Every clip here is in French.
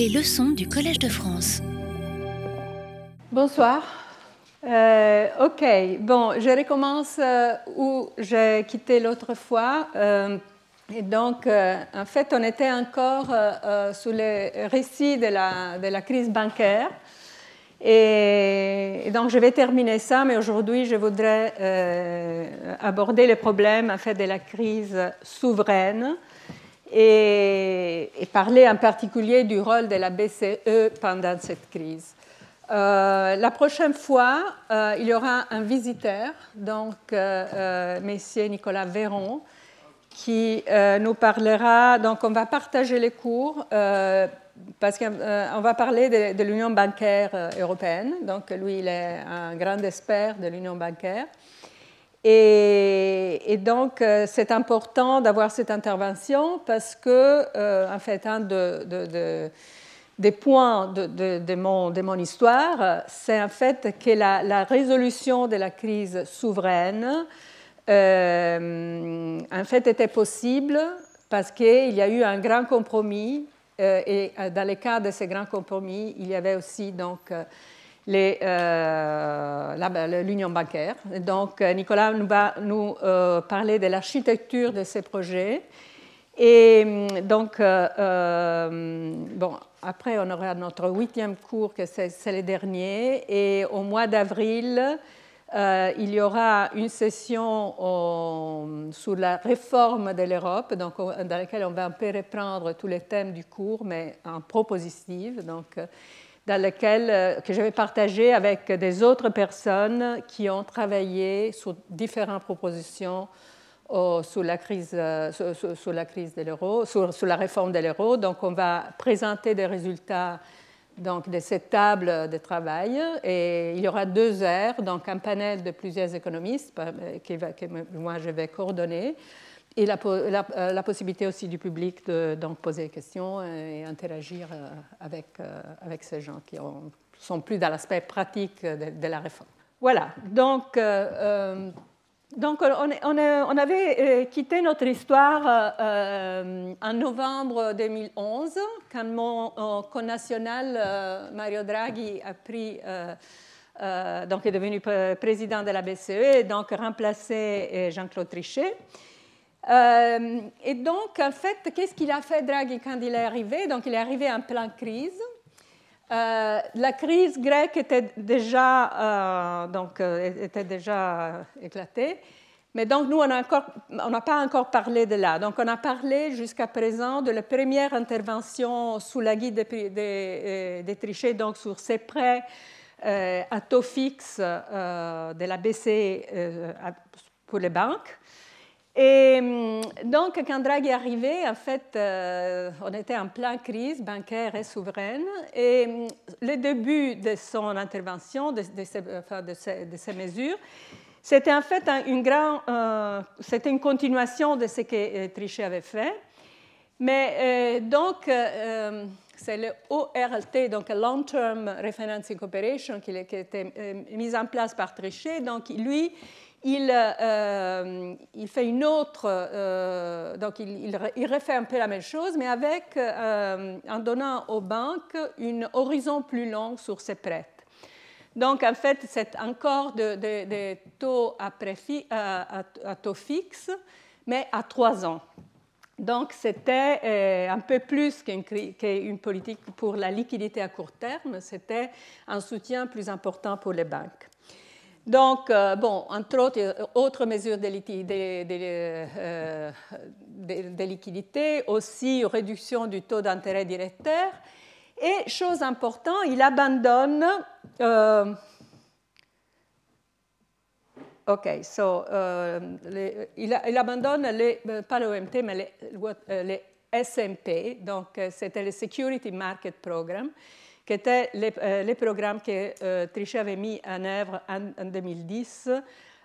Les leçons du Collège de France. Bonsoir. Euh, ok, bon, je recommence euh, où j'ai quitté l'autre fois. Euh, et donc, en fait, on était encore sous le récit de la, crise bancaire. Et, donc, je vais terminer ça, mais aujourd'hui, je voudrais aborder le problème en fait, de la crise souveraine et, parler en particulier du rôle de la BCE pendant cette crise. Euh, la prochaine fois, euh, il y aura un visiteur, donc euh, Monsieur Nicolas Véron, qui nous parlera. Donc, on va partager les cours parce qu'on va parler de l'Union bancaire européenne. Donc, lui, il est un grand expert de l'Union bancaire. Et, donc, euh, c'est important d'avoir cette intervention parce que, euh, en fait, un des points de, mon, histoire, c'est en fait que la, résolution de la crise souveraine, euh, en fait, était possible parce qu'il y a eu un grand compromis. et dans le cas de ces grands compromis, il y avait aussi donc l'union bancaire. Donc, euh, Nicolas nous va nous euh, parler de l'architecture de ces projets. Et hum, donc, bon, après, on aura notre huitième cours, que c'est le dernier. Et au mois d'avril, il y aura une session sur la réforme de l'Europe, dans laquelle on va un peu reprendre tous les thèmes du cours, mais en propositive. Donc, dans lequel, euh, que je vais partager avec des autres personnes qui ont travaillé sur différentes propositions euh, sur, la crise, euh, la crise de l'euro, sur, la réforme de l'euro. Donc, on va présenter des résultats donc, de cette table de travail et il y aura deux heures, donc un panel de plusieurs économistes que moi je vais coordonner et la, euh, la, possibilité aussi du public de donc, poser des questions et interagir euh, avec, euh, avec ces gens qui ne sont plus dans l'aspect pratique de, la réforme. Voilà, donc, donc on, on, on, avait quitté notre histoire en novembre 2011, quand mon connational Mario Draghi a pris donc est devenu président de la BCE et donc remplacé Jean-Claude Trichet. Euh, et donc, en fait, qu'est-ce qu'il a fait Draghi quand il est arrivé? Donc, il est arrivé en pleine crise. Euh, la crise grecque était déjà, euh, donc, était déjà éclatée. Mais donc, nous, on n'a pas encore parlé de là. Donc, on a parlé jusqu'à présent de la première intervention sous la guide des, des, trichets, donc sur ces prêts à taux fixe de la BCE pour les banques. Et hum, donc, quand Draghi est arrivé, en fait, euh, on était en pleine crise bancaire et souveraine. Et hum, le début de son intervention, de, ces, mesures, c'était en fait une, grand, euh, c'était une continuation de ce que euh, Trichet avait fait. Mais donc, c'est le ORLT, donc Long Term Refinancing Cooperation, qui, qui été mis en place par Trichet. Donc, lui, il, euh, il, fait une autre, euh, donc il, refait un peu la même chose, mais avec, euh, en donnant aux banques une horizon plus long sur ses prêts. Donc en fait, c'est encore des taux à, à, taux fixe, mais à trois ans. Donc c'était un peu plus qu'une politique pour la liquidité à court terme, c'était un soutien plus important pour les banques. Donc, euh, bon, entre autres, euh, autres mesures de, euh, liquidité, aussi réduction du taux d'intérêt directeur. Et, chose importante, il abandonne. OK, so, il, abandonne les, pas l'OMT, mais les, les SMP, donc c'était le Security Market Program, qui étaient les, euh, programmes que euh, Trichet avait mis en œuvre en, 2010,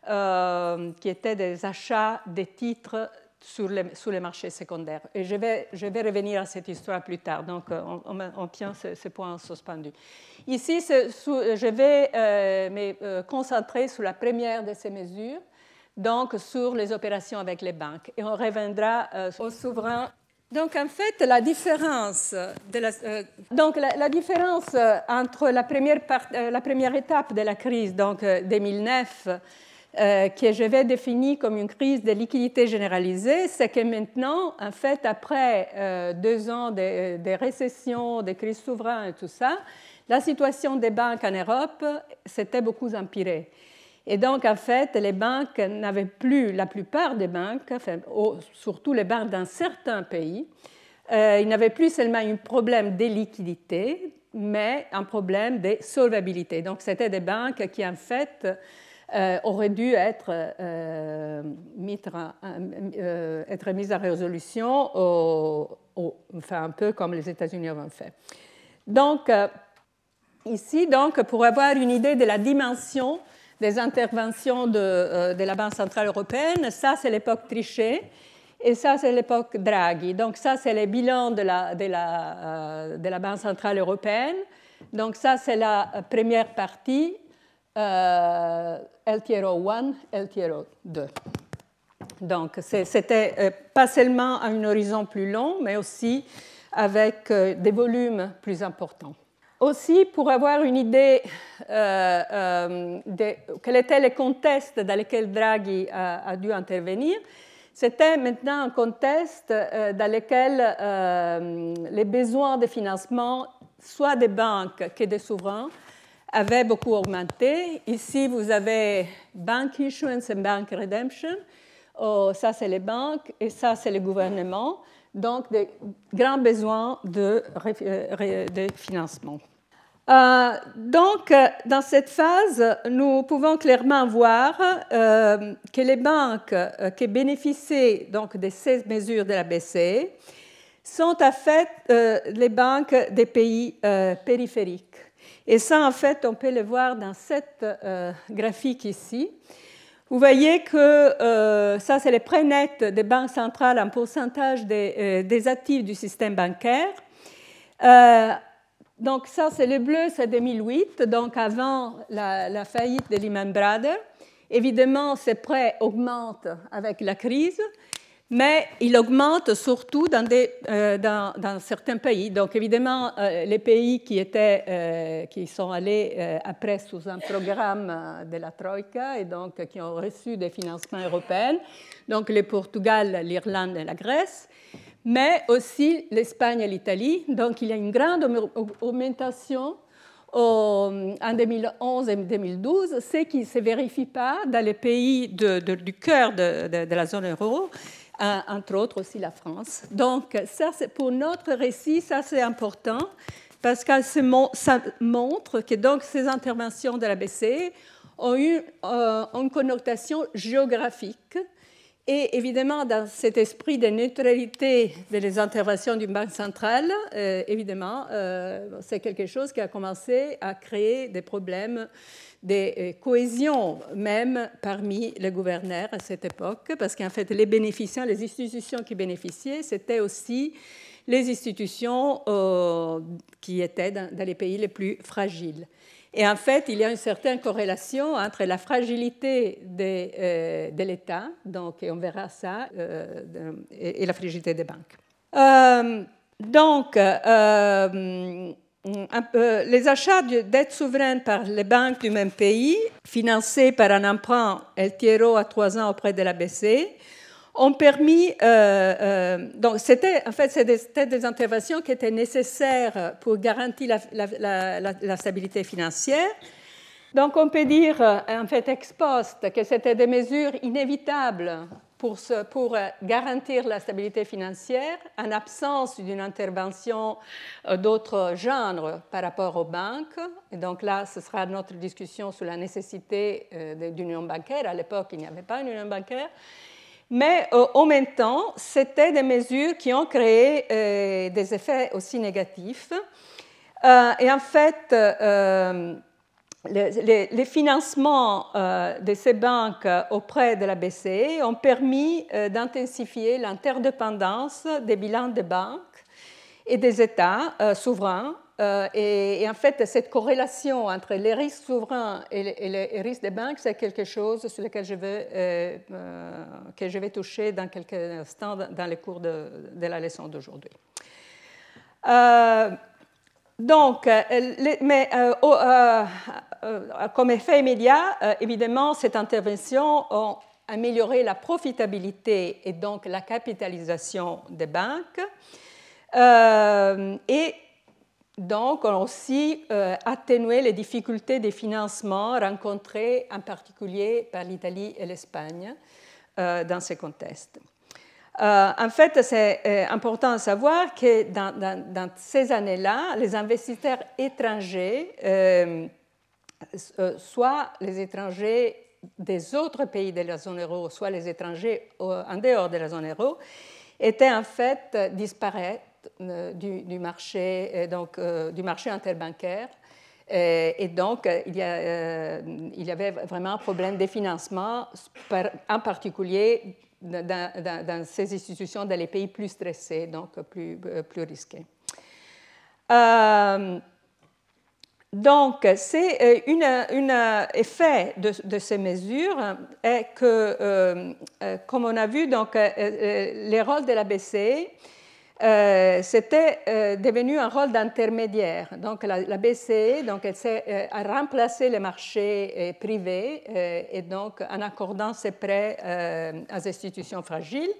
euh, qui étaient des achats de titres sur les, sur les marchés secondaires. Et je vais, revenir à cette histoire plus tard, donc on, tient ce, ce, point suspendu. Ici, je vais me concentrer sur la première de ces mesures, donc sur les opérations avec les banques. Et on reviendra au souverain Donc en fait, la différence, entre la première, étape de la crise, donc 2009, euh, que je vais définir comme une crise de liquidité généralisée, c'est que maintenant, en fait, après euh, deux ans de, de, récession, de crise souveraine et tout ça, la situation des banques en Europe s'était beaucoup empirée. Et donc, en fait, les banques n'avaient plus, la plupart des banques, surtout les banques dans certains pays, euh, ils n'avaient plus seulement un problème de liquidité, mais un problème de solvabilité. Donc, c'était des banques qui, en fait, euh, aurait dû être, euh, mis, euh, être mise à résolution, enfin un peu comme les États-Unis ont fait. Donc, ici, donc, pour avoir une idée de la dimension des interventions de, de la Banque centrale européenne, ça c'est l'époque Trichet. Et ça, c'est l'époque Draghi. Donc, ça, c'est les bilans de la, la Banque centrale européenne. Donc, ça, c'est la première partie euh, LTRO 1, LTRO 2. Donc, c'était euh, pas seulement à un horizon plus long, mais aussi avec euh, des volumes plus importants. Aussi, pour avoir une idée de quel était le contexte dans lequel Draghi a, dû intervenir, c'était maintenant un contexte dans lequel les besoins de financement, soit des banques que des souverains, avait beaucoup augmenté. Ici, vous avez Bank Issuance et Bank Redemption. Oh, ça, c'est les banques et ça, c'est le gouvernement. Donc, des grands besoins de, euh, de financement. Euh, donc, dans cette phase, nous pouvons clairement voir euh, que les banques qui bénéficiaient donc, de ces mesures de la BCE sont en fait les banques des pays périphériques. Et ça, en fait, on peut le voir dans cette euh, graphique ici. Vous voyez que euh, ça, c'est les prêts nets des banques centrales en pourcentage euh, des actifs du système bancaire. Donc ça, c'est le bleu, c'est 2008, donc avant la, faillite de Lehman Brothers. Évidemment, ces prêts augmentent avec la crise mais il augmente surtout dans, euh, certains pays. Donc évidemment, euh, les pays qui, étaient, euh, qui sont allés après sous un programme de la Troïka et donc qui ont reçu des financements européens, donc le Portugal, l'Irlande et la Grèce, mais aussi l'Espagne et l'Italie. Donc il y a une grande augmentation en 2011 et 2012, ce qui ne se vérifie pas dans les pays du cœur de, la zone euro entre autres aussi la France. Donc, pour notre récit, ça c'est important parce que ça montre que donc, ces interventions de la BCE ont eu euh, une connotation géographique. Et évidemment, dans cet esprit de neutralité des interventions d'une banque centrale, euh, évidemment, euh, c'est quelque chose qui a commencé à créer des problèmes des euh, cohésions même parmi les gouverneurs à cette époque, parce qu'en fait, les bénéficiaires, les institutions qui bénéficiaient, c'était aussi les institutions qui étaient dans, les pays les plus fragiles. Et en fait, il y a une certaine corrélation entre la fragilité de, euh, de l'État, donc on verra ça, et, la fragilité des banques. donc, les achats de dettes souveraines par les banques du même pays, financés par un emprunt LTRO à trois ans auprès de la BCE, ont permis. Euh, euh, donc, c'était en fait c'était des interventions qui étaient nécessaires pour garantir la, stabilité financière. Donc, on peut dire en fait ex post que c'était des mesures inévitables pour, pour, euh, garantir la stabilité financière en absence d'une intervention euh, d'autres genres par rapport aux banques. Et donc là, ce sera notre discussion sur la nécessité euh, d'une union bancaire. À l'époque, il n'y avait pas une union bancaire. Mais en même temps, c'était des mesures qui ont créé des effets aussi négatifs. et en fait, les, financements euh, de ces banques auprès de la BCE ont permis euh, d'intensifier l'interdépendance des bilans des banques et des États euh, et, en fait, cette corrélation entre les risques souverains et les, risques des banques, c'est quelque chose sur lequel je vais, que je vais toucher dans quelques instants dans les cours de, la leçon d'aujourd'hui. Donc, euh, mais euh, euh, comme effet immédiat, évidemment, cette intervention a amélioré la profitabilité et donc la capitalisation des banques. et donc, on a aussi atténué les difficultés de financement rencontrées en particulier par l'Italie et l'Espagne dans ces contextes. Euh, en fait, c'est euh, important de savoir que dans, ces années-là, les investisseurs étrangers, euh, soit les étrangers des autres pays de la zone euro, soit les étrangers en dehors de la zone euro, étaient en fait disparaître du, marché, donc, du marché interbancaire. Et donc, il y, il y, avait vraiment un problème de financement, en particulier dans, ces institutions dans les pays plus stressés, donc plus, euh, plus risqués. Euh, donc, c'est euh, un effet de, ces mesures est que, comme on a vu, donc, les rôles de la BCE euh, c'était euh, devenu un rôle d'intermédiaire. Donc la, BCE, euh, a remplacé les marchés privés et donc en accordant ses prêts aux institutions fragiles.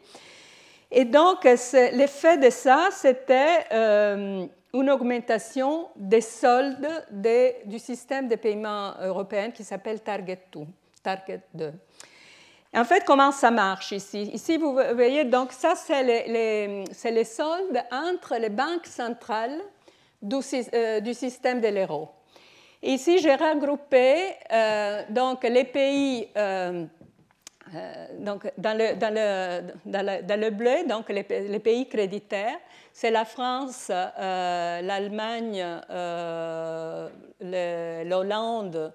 Et donc l'effet de ça, c'était une augmentation des soldes du système de paiement européen qui s'appelle Target 2. Target 2. En fait, comment ça marche ici? Ici, vous voyez, donc ça, c'est les, soldes entre les banques centrales du, euh, système de l'euro. Ici, j'ai regroupé euh, donc, les pays euh, donc, dans, le, bleu, donc les, les pays créditaires. C'est la France, l'Allemagne, l'Hollande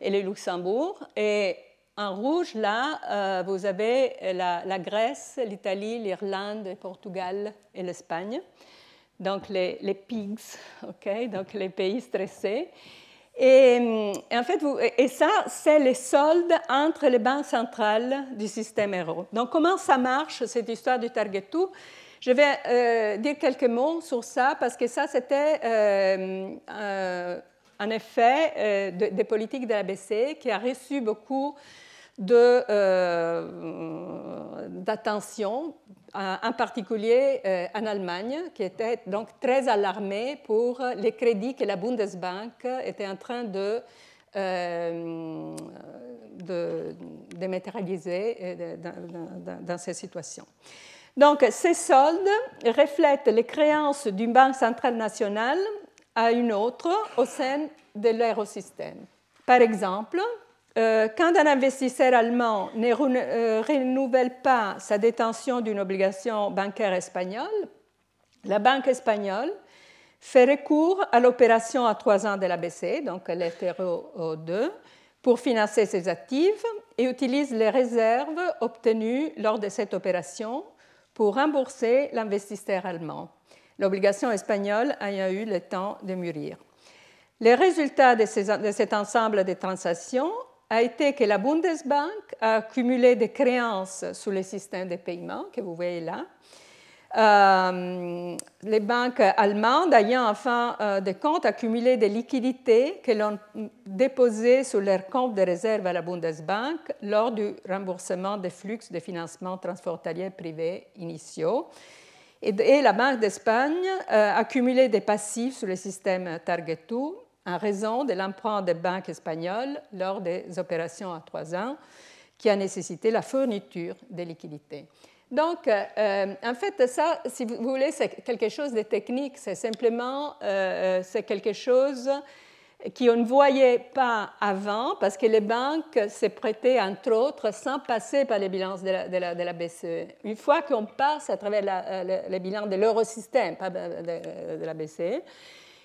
et le Luxembourg. Et en rouge, là, euh, vous avez la, Grèce, l'Italie, l'Irlande, le Portugal et l'Espagne. Donc les, pigs, ok, donc les pays stressés. Et, en fait, et ça, c'est les soldes entre les banques centrales du système euro. Donc, comment ça marche, cette histoire du Target 2 Je vais euh, dire quelques mots sur ça, parce que ça, c'était euh, un effet des politiques de la BCE qui a reçu beaucoup euh, d'attention, en particulier euh, en Allemagne, qui était donc très alarmée pour les crédits que la Bundesbank était en train de, euh, de dématérialiser dans, dans, ces situations. Donc, ces soldes reflètent les créances d'une banque centrale nationale à une autre au sein de l'eurosystème. Par exemple, euh, quand un investisseur allemand ne euh, renouvelle pas sa détention d'une obligation bancaire espagnole, la banque espagnole fait recours à l'opération à trois ans de la BCE, donc l'ETRO 2, pour financer ses actifs et utilise les réserves obtenues lors de cette opération pour rembourser l'investisseur allemand, l'obligation espagnole ayant eu le temps de mûrir. Les résultats de, cet ensemble de transactions a été que la Bundesbank a accumulé des créances sous le système de paiement que vous voyez là. Euh, les banques allemandes ayant enfin euh, des comptes accumulés de liquidités que l'on déposées sur leur compte de réserve à la Bundesbank lors du remboursement des flux de financement transfrontalier privés initiaux. Et, la Banque d'Espagne a accumulé des passifs sur le système Target 2 en raison de l'emprunt des banques espagnoles lors des opérations à trois ans qui a nécessité la fourniture de liquidités. Donc, euh, en fait, ça, si vous voulez, c'est quelque chose de technique. C'est simplement, euh, quelque chose qu'on ne voyait pas avant parce que les banques se prêtaient, entre autres, sans passer par les bilans de la, BCE. Une fois qu'on passe à travers les bilans de l'eurosystème, pas de, la BCE,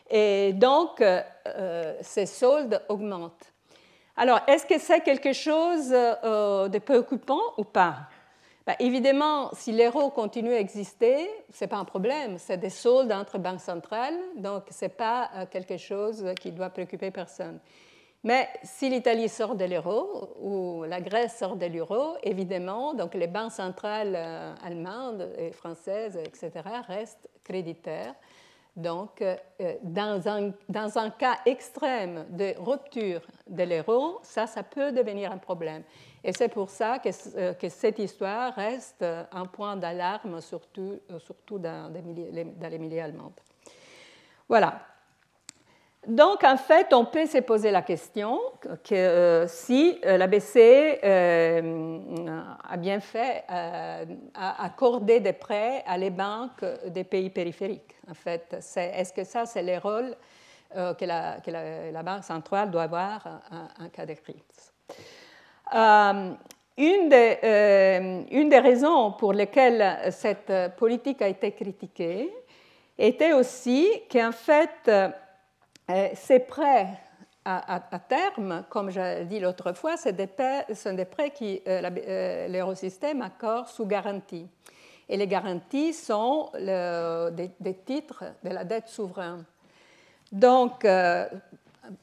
et donc, euh, ces soldes augmentent. Alors, est-ce que c'est quelque chose euh, de préoccupant ou pas? Ben, évidemment, si l'euro continue à exister, ce n'est pas un problème. C'est des soldes entre banques centrales, donc ce n'est pas euh, quelque chose qui doit préoccuper personne. Mais si l'Italie sort de l'euro ou la Grèce sort de l'euro, évidemment, donc les banques centrales euh, allemandes et françaises, etc., restent créditaires. Donc, euh, dans, un, dans un cas extrême de rupture de l'euro, ça, ça peut devenir un problème. Et c'est pour ça que, euh, cette histoire reste euh, un point d'alarme, surtout, euh, surtout dans, les milieux allemands. Voilà. Donc, en fait, on peut se poser la question que si la BCE a bien fait à accorder des prêts à les banques des pays périphériques. En fait, est-ce que ça, c'est le rôle que, la, que la, Banque centrale doit avoir en, cas de crise une, des, euh, une, des, raisons pour lesquelles cette politique a été critiquée était aussi qu'en fait, euh, ces prêts à, terme, comme je dit l'autre fois, des, sont des prêts qui l'Eurosystème accorde sous garantie. Et les garanties sont des, des, titres de la dette souveraine. Donc,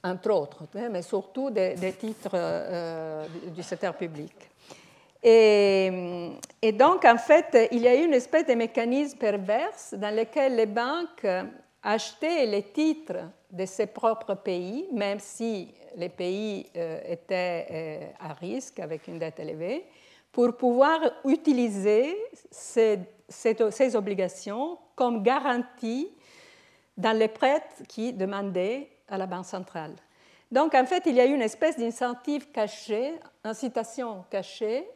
entre autres, mais surtout des, titres euh, du secteur public. Et, et, donc, en fait, il y a eu une espèce de mécanisme perverse dans lequel les banques achetaient les titres de ses propres pays, même si les pays euh, étaient euh, à risque avec une dette élevée, pour pouvoir utiliser ces, ces obligations comme garantie dans les prêts qui demandaient à la Banque centrale. Donc, en fait, il y a eu une espèce d'incentive caché, incitation cachée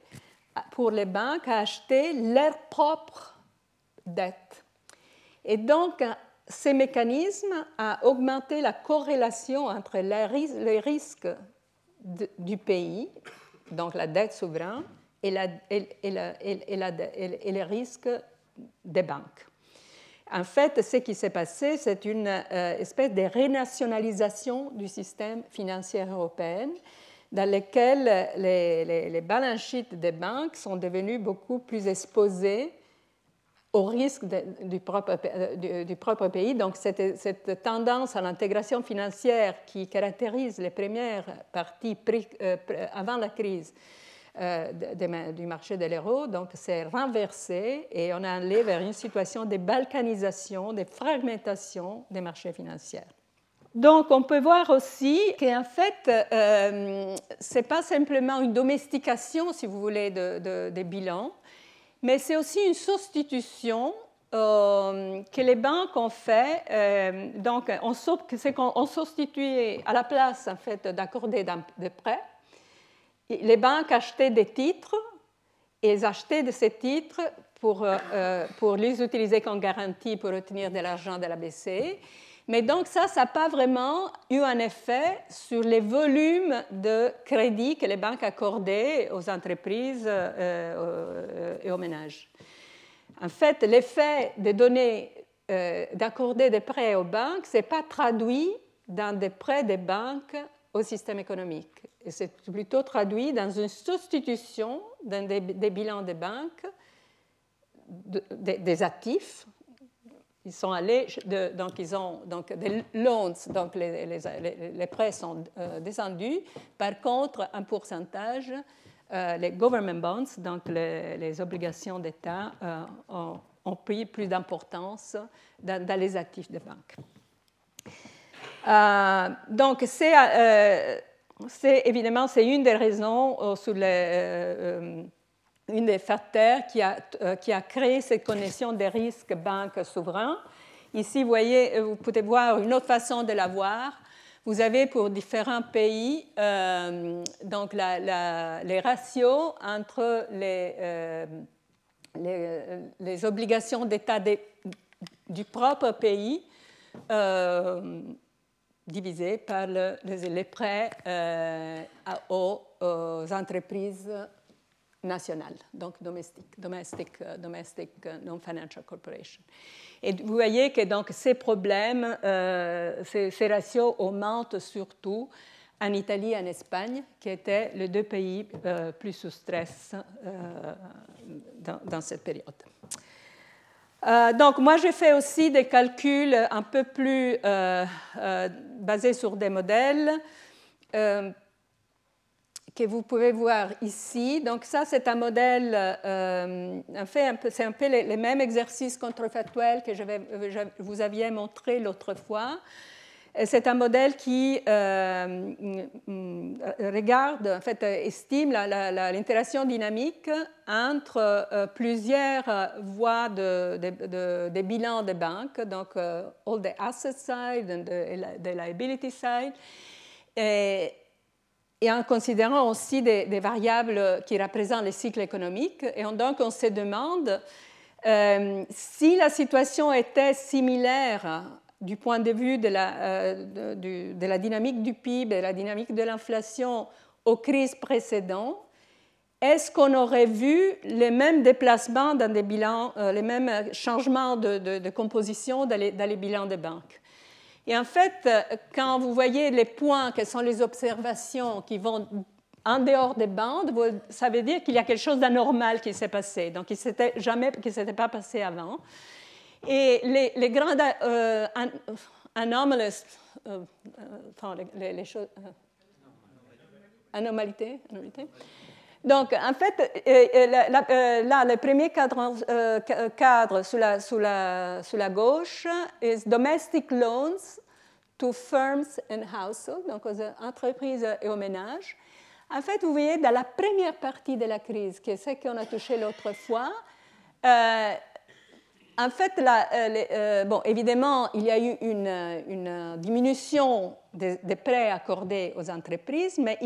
pour les banques à acheter leurs propres dettes. Et donc, ces mécanismes ont augmenté la corrélation entre les risques du pays, donc la dette souveraine, et les risques des banques. En fait, ce qui s'est passé, c'est une euh, espèce de renationalisation du système financier européen dans lequel les, les, balance sheets des banques sont devenus beaucoup plus exposés au risque du, propre, euh, du, propre, pays. Donc, cette, cette tendance à l'intégration financière qui caractérise les premières parties euh, avant la crise euh, du marché de l'euro. Donc, c'est renversé et on est allé vers une situation de balkanisation, de fragmentation des marchés financiers. Donc, on peut voir aussi qu'en fait, euh, ce n'est pas simplement une domestication, si vous voulez, de, des bilans, mais c'est aussi une substitution euh, que les banques ont fait. Euh, donc, c'est qu'on substituait à la place, en fait, d'accorder des prêts, les banques achetaient des titres et elles achetaient de ces titres pour, euh, euh, pour les utiliser comme garantie pour obtenir de l'argent de la BCE. Mais donc ça, ça n'a pas vraiment eu un effet sur les volumes de crédit que les banques accordaient aux entreprises euh, et aux ménages. En fait, l'effet de donner, d'accorder des prêts aux banques, ce n'est pas traduit dans des prêts des banques au système économique. C'est plutôt traduit dans une substitution dans des, bilans des banques des actifs. Ils sont allés, donc ils ont donc des loans, donc les, les, prêts sont euh, descendus. Par contre, un pourcentage, euh, les government bonds, donc les, obligations d'État, euh, ont, pris plus d'importance dans, dans, les actifs des banques. donc, c'est c'est évidemment c'est une des raisons, euh, euh, euh, une des facteurs qui a, créé cette connexion des risques banques souverains. Ici, vous voyez, vous pouvez voir une autre façon de la voir. Vous avez pour différents pays donc les ratios entre les, obligations d'État du propre pays divisé par les, prêts euh, aux, entreprises nationales, donc domestiques, domestic, euh, domestic euh, non-financial corporation. Et vous voyez que donc ces problèmes, ces, ratios augmentent surtout en Italie et en Espagne, qui étaient les deux pays plus sous stress dans, cette période. Donc moi j'ai fait aussi des calculs un peu plus basés sur des modèles que vous pouvez voir ici. Donc ça, c'est un modèle, euh, en fait, c'est un peu les, mêmes exercices contrefactuels que je, vous aviez montré l'autre fois. C'est un modèle qui euh, regarde, en fait, estime l'interaction dynamique entre euh, plusieurs voies de, des bilans de banques, donc all the asset side and the, liability side. Et, en considérant aussi des, variables qui représentent les cycles économiques. Et donc, on se demande euh, si la situation était similaire du point de vue de la, euh, de, dynamique du PIB et la dynamique de l'inflation aux crises précédentes, est-ce qu'on aurait vu les mêmes déplacements dans des bilans, euh, les mêmes changements de, composition dans les, dans les bilans des banques? Et en fait, euh, quand vous voyez les points, quelles sont les observations qui vont en dehors des bandes, ça veut dire qu'il y a quelque chose d'anormal qui s'est passé, donc qui ne s'était pas passé avant. Et les, les grandes euh, anomalies, euh, enfin les, choses, anomalités, Donc, en fait, là, le premier cadre, cadre sous, la, gauche est domestic loans to firms and households, donc aux entreprises et aux ménages. En fait, vous voyez, dans la première partie de la crise, qui est celle qu'on a touchée l'autre fois, euh, en fait, euh, euh, bon, évidemment, il y a eu une, une diminution des, prêts accordés aux entreprises, mais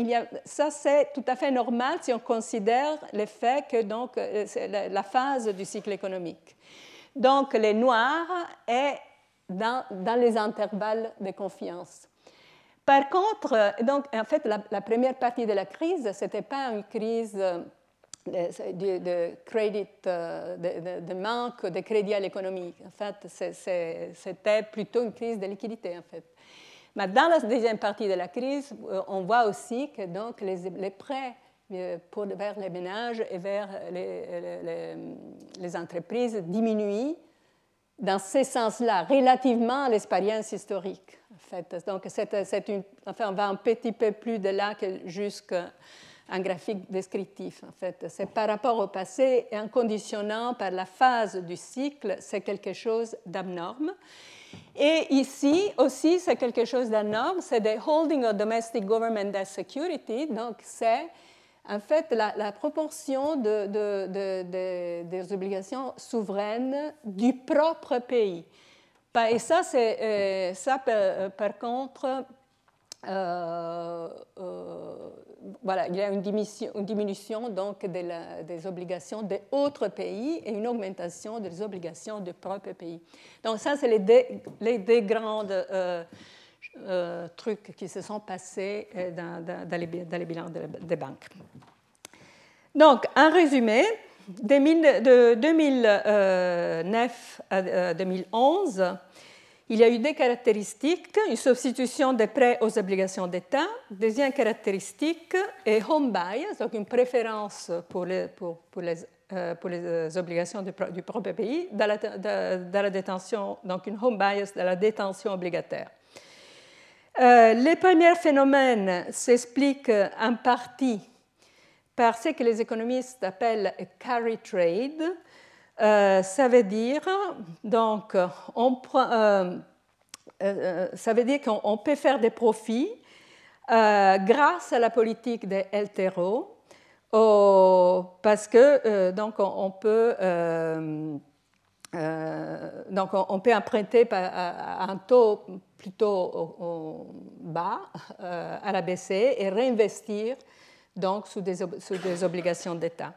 ça, c'est tout à fait normal si on considère le fait que donc, la, la phase du cycle économique. Donc, les noirs est dans, les intervalles de confiance. Par contre, euh, donc, en fait, la, première partie de la crise, ce n'était pas une crise euh, de, de, crédit, euh, de, manque de crédit à l'économie. En fait, c'était plutôt une crise de liquidité, en fait. Mais dans la deuxième partie de la crise, on voit aussi que donc, les, prêts pour, vers les ménages et vers les, entreprises diminuent dans ce sens-là, relativement à l'expérience historique. En fait. Donc, c'est, enfin, on va un petit peu plus de là que jusqu'à un graphique descriptif. En fait. C'est par rapport au passé et en conditionnant par la phase du cycle, c'est quelque chose d'abnorme. Et ici aussi, c'est quelque chose d'abnorme, c'est the holding of domestic government debt security. Donc, c'est en fait, la, proportion des obligations souveraines du propre pays. Et ça, euh, ça euh, par, contre, euh, il y a une diminution, donc des obligations des autres pays et une augmentation des obligations du propre pays. Donc ça, c'est les, les deux, grandes euh, trucs qui se sont passés euh, dans, les, bilans des banques. Donc, en résumé, de 2009 à 2011, euh, il y a eu des caractéristiques, une substitution des prêts aux obligations d'État, deuxième caractéristique est home bias, donc une préférence pour les, pour, les, pour les obligations du, du, propre pays, dans la, dans la, détention, donc une home bias dans la détention obligataire. Euh, les premiers phénomènes s'expliquent en partie par ce que les économistes appellent carry trade. Euh, ça veut dire donc on euh, ça veut dire qu'on peut faire des profits grâce à la politique des LTRO parce que donc on peut euh, donc on, peut emprunter à, un taux plutôt bas euh, à la BCE et réinvestir donc sous des, des obligations d'État.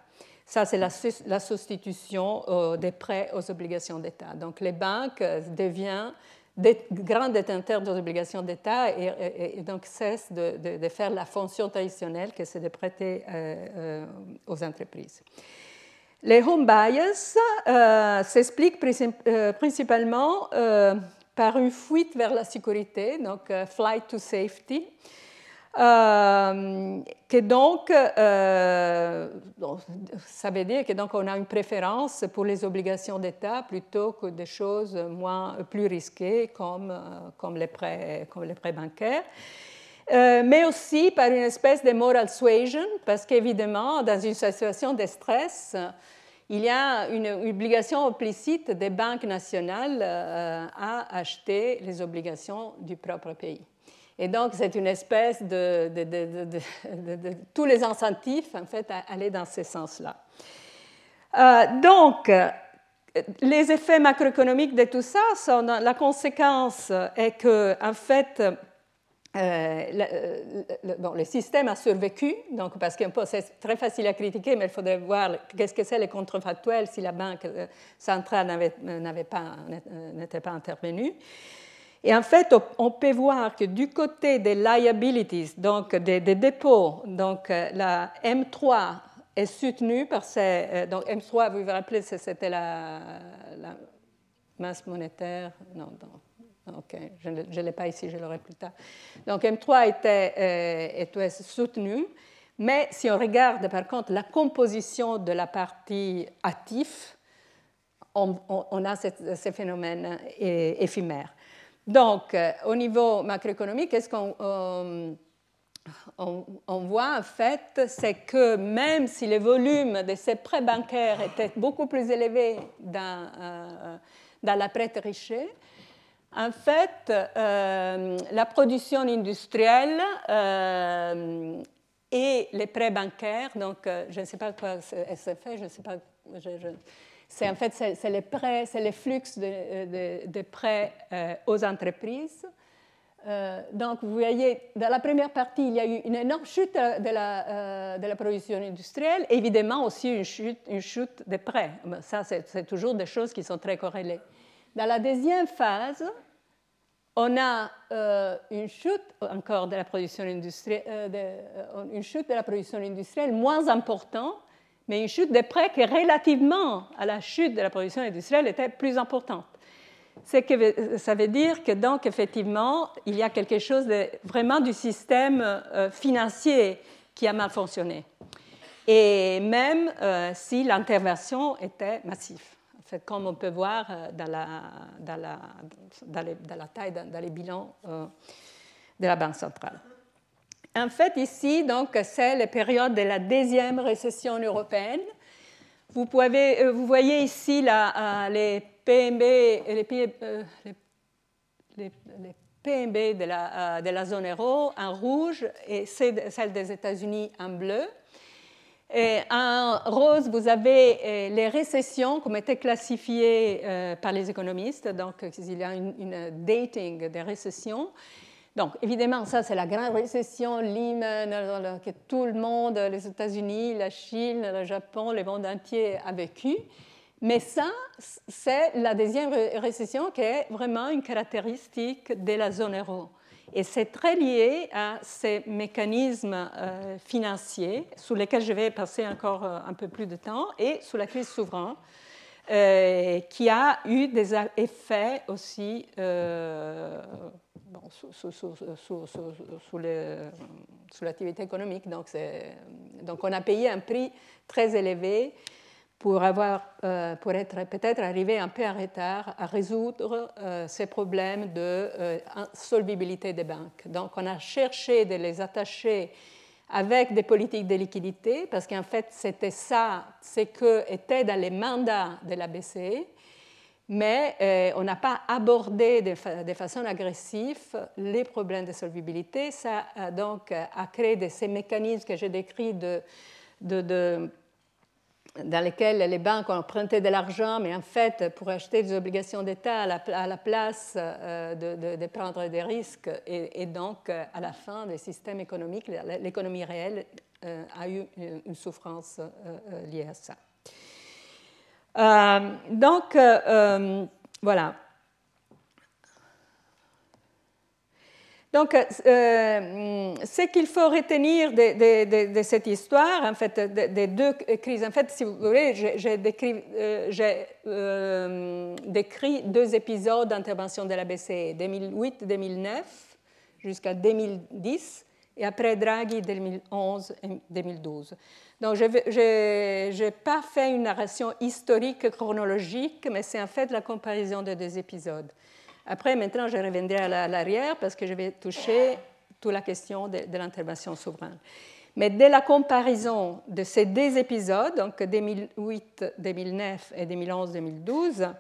Ça, c'est la, substitution euh, des prêts aux obligations d'État. Donc les banques deviennent des grands détenteurs des obligations d'État et, donc cessent de, faire la fonction traditionnelle que c'est de prêter aux entreprises. Les home bias euh, s'expliquent euh, principalement euh, par une fuite vers la sécurité, donc flight to safety. Euh, que donc, euh, ça veut dire que donc on a une préférence pour les obligations d'État plutôt que des choses moins, plus risquées comme, euh, comme, les, prêts, comme les prêts bancaires. mais aussi par une espèce de moral suasion, parce qu'évidemment, dans une situation de stress, il y a une obligation implicite des banques nationales à acheter les obligations du propre pays. Et donc, c'est une espèce de, tous les incentifs, en fait, à aller dans ce sens-là. Euh, donc, les effets macroéconomiques de tout ça la conséquence est que, en fait, euh, le, système a survécu, donc parce que c'est très facile à critiquer, mais il faudrait voir qu'est-ce que c'est les contrefactuels si la banque euh, centrale n'avait pas, n'était pas intervenue. Et en fait, on peut voir que du côté des liabilities, donc des, dépôts, donc euh, la M3 est soutenue par ces. Euh, donc M3, vous vous rappelez, c'était la, masse monétaire. Non, non. OK, je ne l'ai pas ici, je l'aurai plus tard. Donc M3 était, euh, était soutenue, mais si on regarde par contre la composition de la partie actif, on, a ces phénomènes éphémères. Donc, euh, au niveau macroéconomique, qu'est-ce qu'on euh, voit en fait C'est que même si les volumes de ces prêts bancaires étaient beaucoup plus élevés dans, euh, la prête riche, en fait, la production industrielle et les prêts bancaires, donc je ne sais pas quoi c'est fait, je ne sais pas. C'est en fait c'est les prêts, c'est les flux de, prêts euh, aux entreprises. Euh, donc, vous voyez, dans la première partie, il y a eu une énorme chute de la, euh, de la production industrielle, évidemment aussi une chute, une chute des prêts. Ça, c'est toujours des choses qui sont très corrélées. Dans la deuxième phase, on a une chute encore de la production industrielle, une chute de la production industrielle moins importante mais une chute des prêts qui, relativement à la chute de la production industrielle, était plus importante. Que, ça veut dire que donc effectivement, il y a quelque chose vraiment du système euh, financier qui a mal fonctionné. Et même euh, si l'intervention était massive, comme on peut voir euh, dans la taille, dans, les bilans de la Banque centrale. En fait, ici, donc, c'est la période de la deuxième récession européenne. Vous, pouvez, euh, vous voyez ici euh, les PMB, les, euh, les, les PMB de la, de la, zone euro en rouge et celle des États-Unis en bleu. Et en rose, vous avez les récessions comme étaient classifiées par les économistes. Donc, il y a une, une dating des récessions. Donc, évidemment, ça, c'est la grande récession, Lehman, que tout le monde, les États-Unis, la Chine, le Japon, le monde entier a vécu. Mais ça, c'est la deuxième récession qui est vraiment une caractéristique de la zone euro. Et c'est très lié à ces mécanismes euh, financiers sur lesquels je vais passer encore euh, un peu plus de temps et sur la crise souveraine. Euh, qui a eu des effets aussi sous, l'activité économique. Donc, donc, on a payé un prix très élevé pour, avoir, euh, pour être peut-être arrivé un peu en retard à résoudre euh, ces problèmes de euh, des banques. Donc, on a cherché de les attacher avec des politiques de liquidité, parce qu'en fait, c'était ça, ce que était dans les mandats de la BCE mais euh, on n'a pas abordé de, façon agressive les problèmes de solvabilité. Ça a donc a créé ces mécanismes que j'ai décrits de, dans lesquels les banques ont emprunté de l'argent, mais en fait, pour acheter des obligations d'État à, la place euh, de, prendre des risques, et, donc à la fin des systèmes économiques, l'économie réelle euh, a eu une souffrance liée à ça. Euh, donc, euh, euh, voilà. Donc, ce qu'il faut retenir de, cette histoire, en fait, des deux crises, en fait, si vous voulez, j'ai décrit, décrit, deux épisodes d'intervention de la BCE, 2008-2009 jusqu'à 2010, et après Draghi 2011 et 2012. Donc, je n'ai pas fait une narration historique chronologique, mais c'est en fait la comparaison des deux épisodes. Après, maintenant, je reviendrai à l'arrière parce que je vais toucher toute la question de, l'intervention souveraine. Mais dès la comparaison de ces deux épisodes, donc 2008-2009 et 2011-2012,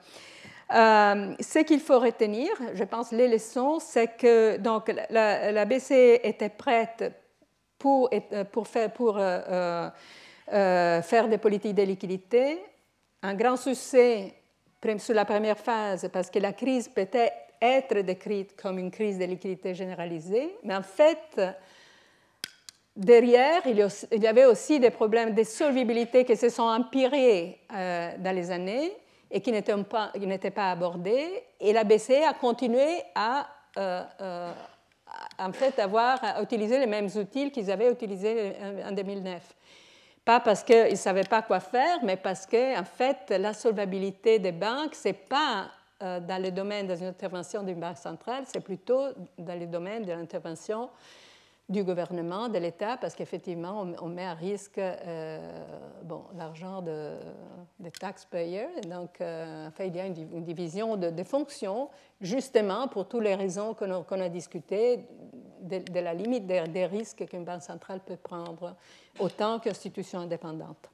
euh, ce qu'il faut retenir, je pense, les leçons, c'est que donc, la, BCE était prête pour, pour, faire, pour euh, euh, faire des politiques de liquidité. Un grand succès sur la première phase parce que la crise peut être décrite comme une crise de liquidité généralisée, mais en fait, derrière, il y avait aussi des problèmes de solvabilité qui se sont empirés euh, dans les années et qui n'étaient pas, abordés. Et la BCE a continué à, euh, euh, en fait, avoir à utiliser les mêmes outils qu'ils avaient utilisés en 2009. Pas parce qu'ils ne savaient pas quoi faire, mais parce que, en fait, la solvabilité des banques, ce n'est pas euh, dans le domaine de l'intervention d'une banque centrale, c'est plutôt dans le domaine de l'intervention du gouvernement, de l'État, parce qu'effectivement, on, met à risque euh, l'argent de, des taxpayers. Donc, euh, il y a une, division de, fonctions, justement pour toutes les raisons qu'on a, discutées, de, la limite des, risques qu'une banque centrale peut prendre, autant qu'institution indépendante.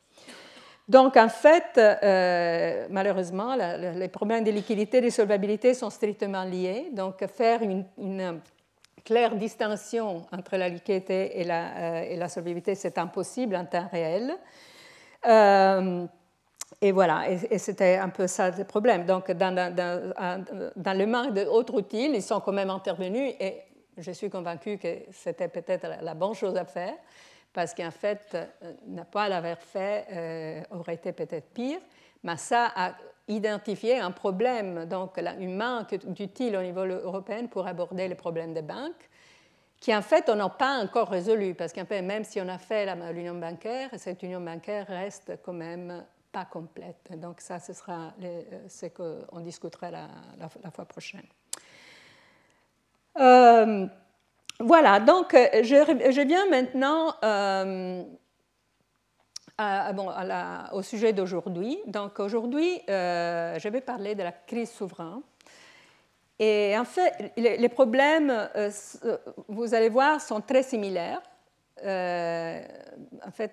Donc, en fait, euh, malheureusement, les problèmes de liquidité et de solvabilité sont strictement liés. Donc, faire une claire distinction entre la liquidité et la, euh, et la solvabilité, c'est impossible en temps réel. Euh, et voilà, et, c'était un peu ça le problème. Donc, dans, dans, dans le manque d'autres outils, ils sont quand même intervenus et je suis convaincue que c'était peut-être la, bonne chose à faire parce qu'en fait, euh, ne pas l'avoir fait aurait été peut-être pire. Mais ça a identifier un problème, donc une manque d'outils au niveau européen pour aborder les problèmes des banques, qui en fait on n'a pas encore résolu, parce qu'en fait, même si on a fait l'union bancaire, cette union bancaire reste quand même pas complète. Donc ça, ce sera ce qu'on discutera la, fois prochaine. Euh, voilà, donc je, je viens maintenant euh, au sujet d'aujourd'hui. Donc aujourd'hui, euh, je vais parler de la crise souveraine. Et en fait, les, problèmes, euh, vous allez voir, sont très similaires. Euh, en fait,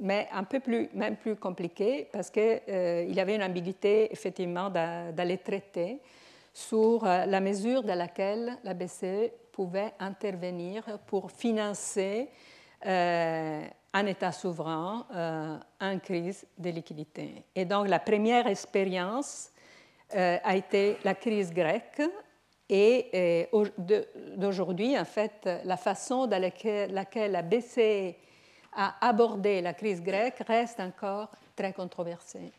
mais un peu plus, même plus compliqués parce qu'il y avait une ambiguïté effectivement d'aller traiter sur la mesure de laquelle la BCE pouvait intervenir pour financer un État souverain euh, en crise de liquidité. Et donc la première expérience euh, a été la crise grecque et euh, d'aujourd'hui, en fait, la façon dans laquelle, la BCE a abordé la crise grecque reste encore très controversée.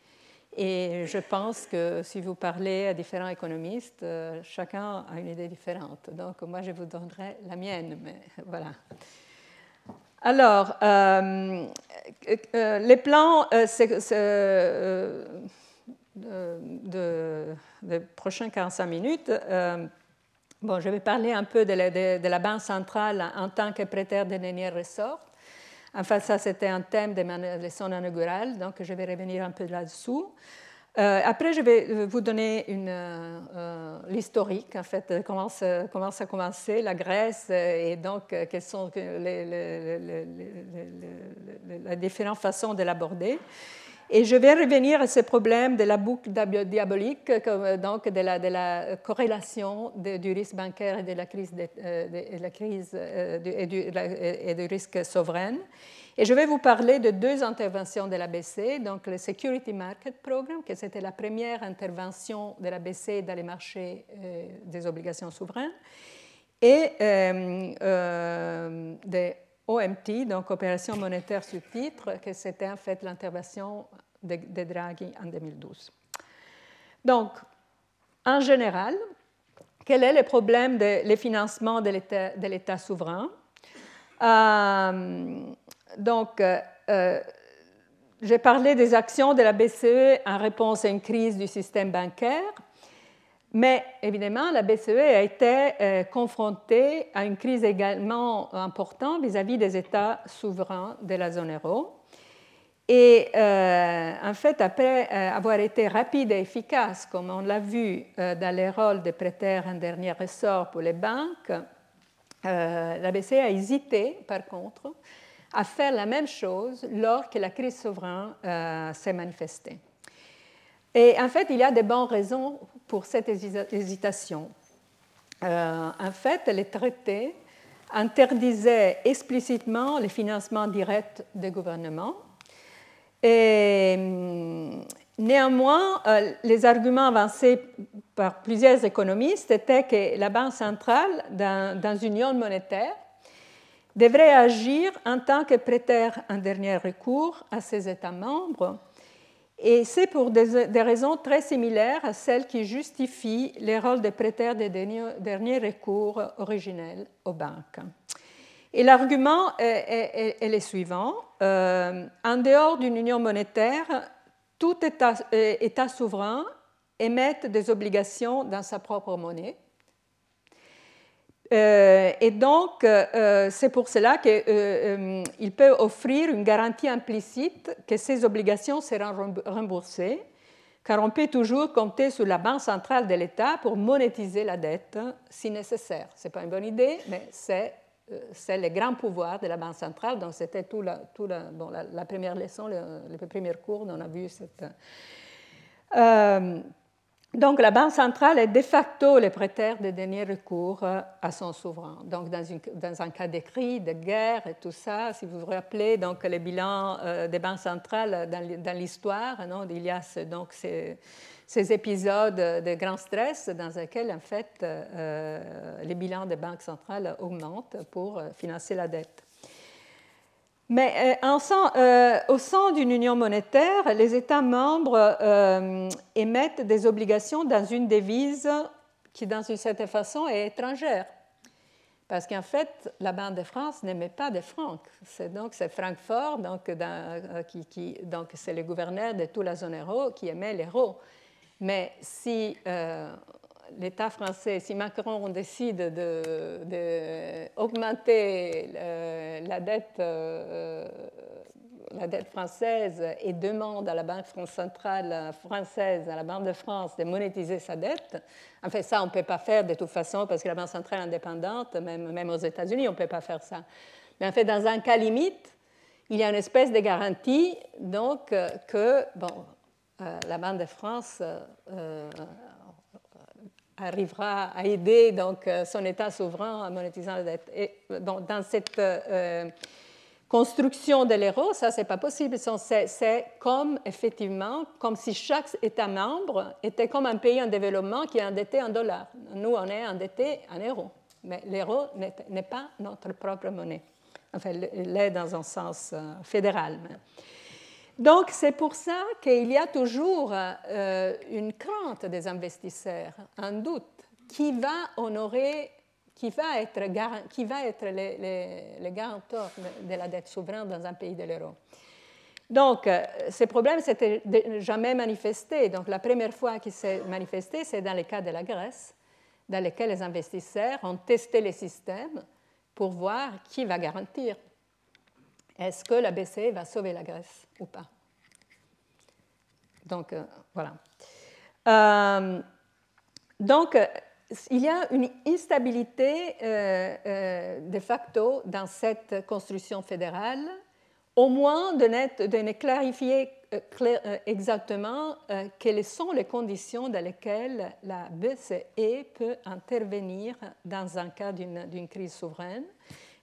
Et je pense que si vous parlez à différents économistes, chacun a une idée différente. Donc moi, je vous donnerai la mienne, mais voilà. Alors, euh, euh, les plans euh, de, de, prochains 45 minutes, bon, je vais parler un peu de la, Banque centrale en tant que prêteur de dernier ressort. Enfin, ça, c'était un thème de ma leçon inaugurale, donc je vais revenir un peu là-dessous. Euh, après, je vais euh, vous donner euh, l'historique, en fait, comment ça, comment ça, a commencé, la Grèce, et donc quelles sont les, les, différentes façons de l'aborder. Et je vais revenir à ce problème de la boucle diabolique, donc de la, de la corrélation du risque bancaire et de la crise, de, et, du, risque souverain. Et je vais vous parler de deux interventions de la BCE, donc le Security Market Program, qui c'était la première intervention de la BCE dans les marchés euh, des obligations souveraines, et euh, euh, OMT, donc Opération monétaire sous titre, que c'était en fait l'intervention de, Draghi en 2012. Donc, en général, quel est le problème des financements de l'État souverain? Donc, euh, euh, j'ai parlé des actions de la BCE en réponse à une crise du système bancaire. Mais évidemment, la BCE a été euh, confrontée à une crise également importante vis-à-vis des États souverains de la zone euro. Et euh, en fait, après euh, avoir été rapide et efficace, comme on l'a vu dans les rôles de prêteurs en dernier ressort pour les banques, la BCE a hésité, par contre, à faire la même chose lors que la crise souveraine s'est manifestée. Et en fait, il y a de bonnes raisons pour cette hésitation. Euh, en fait, les traités interdisaient explicitement les financements directs des gouvernements. Hum, néanmoins, euh, les arguments avancés par plusieurs économistes étaient que la Banque centrale, dans, dans une union monétaire, devrait agir en tant que prêteur en dernier recours à ses États membres et c'est pour des, raisons très similaires à celles qui justifient les rôles de prêteurs des derniers, recours originels aux banques. Et l'argument est, le suivant. Euh, en dehors d'une union monétaire, tout État, euh, État souverain émet des obligations dans sa propre monnaie euh, et donc, euh, c'est pour cela qu'il peut offrir une garantie implicite que ces obligations seront remboursées, car on peut toujours compter sur la Banque centrale de l'État pour monétiser la dette si nécessaire. Ce n'est pas une bonne idée, mais c'est le grand pouvoir de la Banque centrale. Donc, c'était tout, la, première leçon, le, le premier cours, on a vu cette. Donc la Banque centrale est de facto le prêteur de dernier recours euh, à son souverain. Donc dans, un cas de crise, de guerre et tout ça, si vous vous rappelez, donc les bilans euh, des banques centrales dans, l'histoire, il y a donc ces, épisodes de grand stress dans lesquels en fait euh, les bilans des banques centrales augmentent pour financer la dette. Mais euh, euh, au sein d'une union monétaire, les États membres euh, émettent des obligations dans une devise qui, dans une certaine façon, est étrangère. Parce qu'en fait, la Banque de France n'émet pas de francs. C'est donc c'est Francfort, donc, qui, c'est le gouverneur de toute la zone euro qui émet l'euro. Mais si l'État français, si Macron décide d'augmenter la, dette, euh, la dette française et demande à la Banque centrale française, à la Banque de France, de monétiser sa dette, en fait, ça, on ne peut pas faire de toute façon parce que la Banque centrale est indépendante, même, même aux États-Unis, on ne peut pas faire ça. Mais en fait, dans un cas limite, il y a une espèce de garantie donc, euh, que bon, euh, la Banque de France arrivera à aider donc, euh, son État souverain en monétisant la dette. Et donc, dans cette euh, construction de l'euro, ça, c'est pas possible. C'est comme, effectivement, comme si chaque État membre était comme un pays en développement qui est endetté en dollars. Nous, on est endetté en euros. Mais l'euro n'est pas notre propre monnaie. Enfin, il est dans un sens euh, fédéral. Donc, c'est pour ça qu'il y a toujours euh, une crainte des investisseurs, un doute, qui va honorer, qui va être, qui va être de la dette souveraine dans un pays de l'euro. Donc, euh, ces problèmes s'étaient jamais manifestés. Donc, la première fois qu'ils s'est manifesté, c'est dans le cas de la Grèce, dans lequel les investisseurs ont testé les systèmes pour voir qui va garantir est-ce que la BCE va sauver la Grèce ou pas? Donc, euh, voilà. Euh, donc, euh, il y a une instabilité de facto dans cette construction fédérale, au moins de ne, clarifier exactement quelles sont les conditions dans lesquelles la BCE peut intervenir dans un cas d'une crise souveraine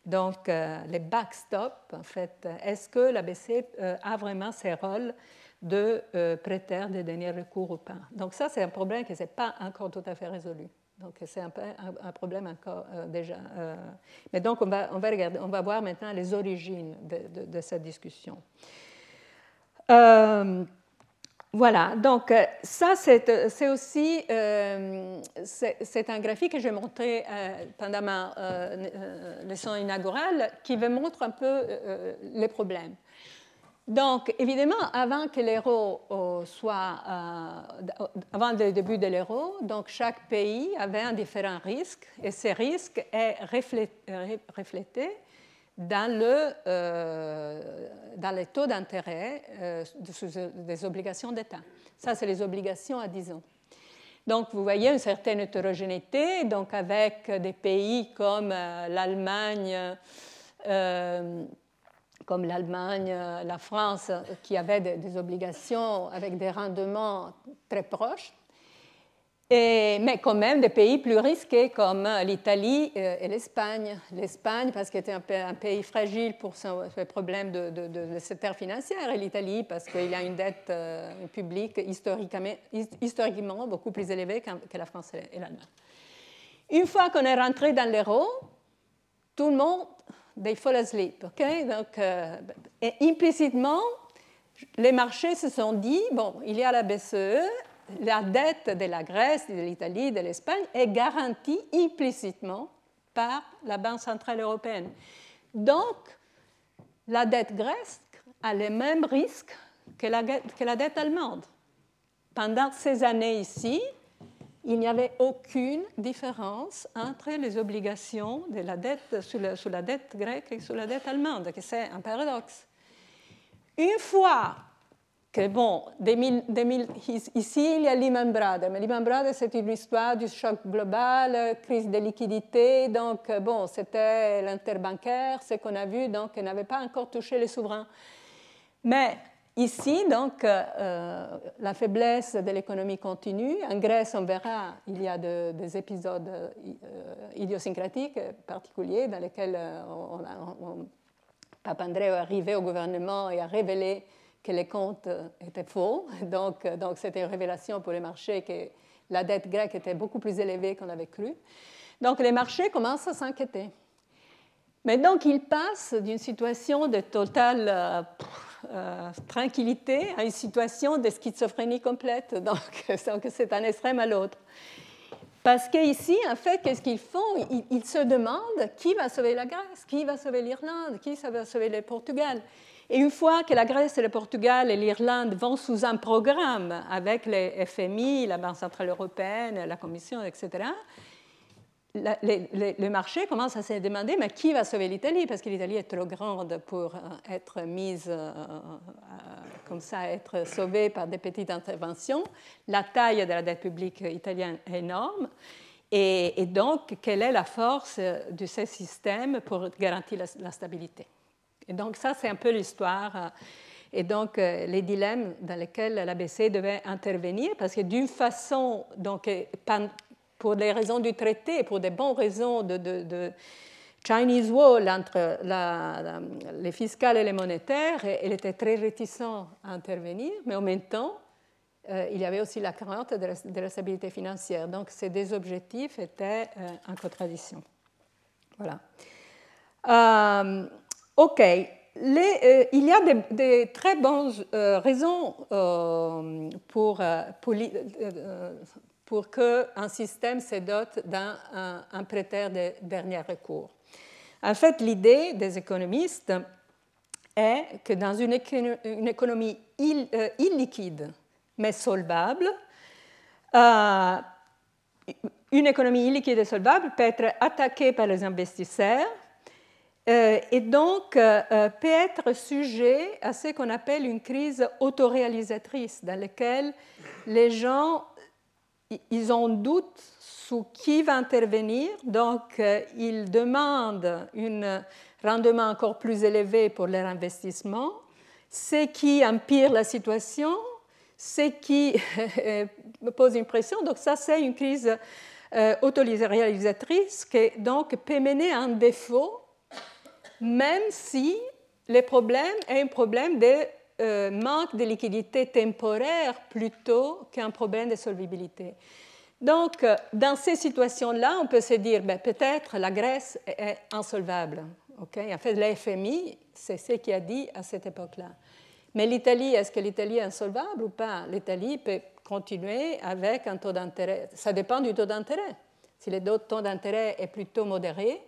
donc, euh, les backstops, en fait, est-ce que la BCE euh, a vraiment ses rôles de euh, prêteur de dernier recours ou pas? Donc, ça, c'est un problème qui n'est pas encore tout à fait résolu. Donc, c'est un, problème encore déjà. mais donc, on va, on va, regarder, on va voir maintenant les origines de cette discussion. Voilà, donc euh, ça c'est aussi euh, c'est un graphique que je vais montrer euh, pendant ma leçon inaugurale qui me montre un peu les problèmes. Donc, évidemment, avant que l'euro euh, soit, euh, avant le début de l'euro, donc chaque pays avait un différent risque, et ces risques est reflété, dans, le, euh, dans les taux d'intérêt des obligations d'État. Ça, c'est les obligations à 10 ans. Donc, vous voyez une certaine hétérogénéité, donc avec des pays comme l'Allemagne, comme l'Allemagne, la France, qui avaient des, obligations avec des rendements très proches, mais quand même des pays plus risqués comme l'Italie euh, et l'Espagne. L'Espagne parce qu'elle était un, pays fragile pour ses problèmes de, de, de, et l'Italie parce qu'il a une dette euh, publique historiquement, beaucoup plus élevée que la France et l'Allemagne. Une fois qu'on est rentré dans l'euro, tout le monde they fall asleep. Donc, euh, et implicitement, les marchés se sont dit, bon, il y a la BCE, la dette de la Grèce, de l'Italie, de l'Espagne est garantie implicitement par la Banque centrale européenne. Donc, la dette grecque a les mêmes risques que la, dette allemande. Pendant ces années ici, il n'y avait aucune différence entre les obligations de la dette sous, la, dette grecque et sous la dette allemande, que c'est un paradoxe. Une fois bon, ici il y a Lehman Brothers, mais Lehman Brothers c'est une histoire du choc global, crise des liquidités, donc bon, c'était l'interbancaire, ce qu'on a vu, donc n'avait pas encore touché les souverains. Mais Ici, donc, euh, la faiblesse de l'économie continue. En Grèce, on verra, il y a des épisodes euh, idiosyncratiques particuliers dans lesquels euh, on, Papandreou est arrivé au gouvernement et a révélé que les comptes étaient faux. Donc, donc c'était une révélation pour les marchés que la dette grecque était beaucoup plus élevée qu'on avait cru. Donc, les marchés commencent à s'inquiéter. Mais donc, ils passent d'une situation de totale euh, tranquillité à une situation de schizophrénie complète. Donc, c'est un extrême à l'autre. Parce qu'ici, en fait, qu'est-ce qu'ils font? Ils, se demandent qui va sauver la Grèce, qui va sauver l'Irlande, qui va sauver le Portugal. Et une fois que la Grèce, le Portugal et l'Irlande vont sous un programme avec les FMI, la Banque centrale européenne, la Commission, etc., le marché commence à se demander mais qui va sauver l'Italie? Parce que l'Italie est trop grande pour euh, être mise euh, euh, comme ça, être sauvée par des petites interventions. La taille de la dette publique italienne est énorme. Et, donc, quelle est la force de ce système pour garantir la, stabilité? Et donc, ça, c'est un peu l'histoire. Et donc, les dilemmes dans lesquels la BCE devait intervenir, parce que d'une façon, donc, pour les raisons du traité, pour des bonnes raisons de, Chinese wall entre les fiscales et les monétaires, elle était très réticente à intervenir, mais en même temps, euh, il y avait aussi la crainte de la, stabilité financière. Donc ces deux objectifs étaient euh, en contradiction. Voilà. Euh, OK. Les, il y a des, très bonnes raisons pour, pour pour qu'un système se dote d'un un, prêteur de dernier recours. En fait, l'idée des économistes est que dans une, économie euh, illiquide mais solvable, euh, une économie illiquide et solvable peut être attaquée par les investisseurs euh, et donc peut être sujet à ce qu'on appelle une crise autoréalisatrice dans laquelle les gens ils ont doute sur qui va intervenir, donc euh, ils demandent un rendement encore plus élevé pour leur investissement, ce qui empire la situation, ce qui pose une pression. Donc ça, c'est une crise euh, autoréalisatrice qui peut mener à un défaut, même si le problème est un problème de euh, manque de liquidité temporaire plutôt qu'un problème de solvabilité. Donc, euh, dans ces situations-là, on peut se dire ben, peut-être la Grèce est insolvable. Okay? En fait, l'FMI, c'est ce qu'il a dit à cette époque-là. Mais l'Italie, est-ce que l'Italie est insolvable ou pas? L'Italie peut continuer avec un taux d'intérêt. Ça dépend du taux d'intérêt. Si le taux d'intérêt est plutôt modéré,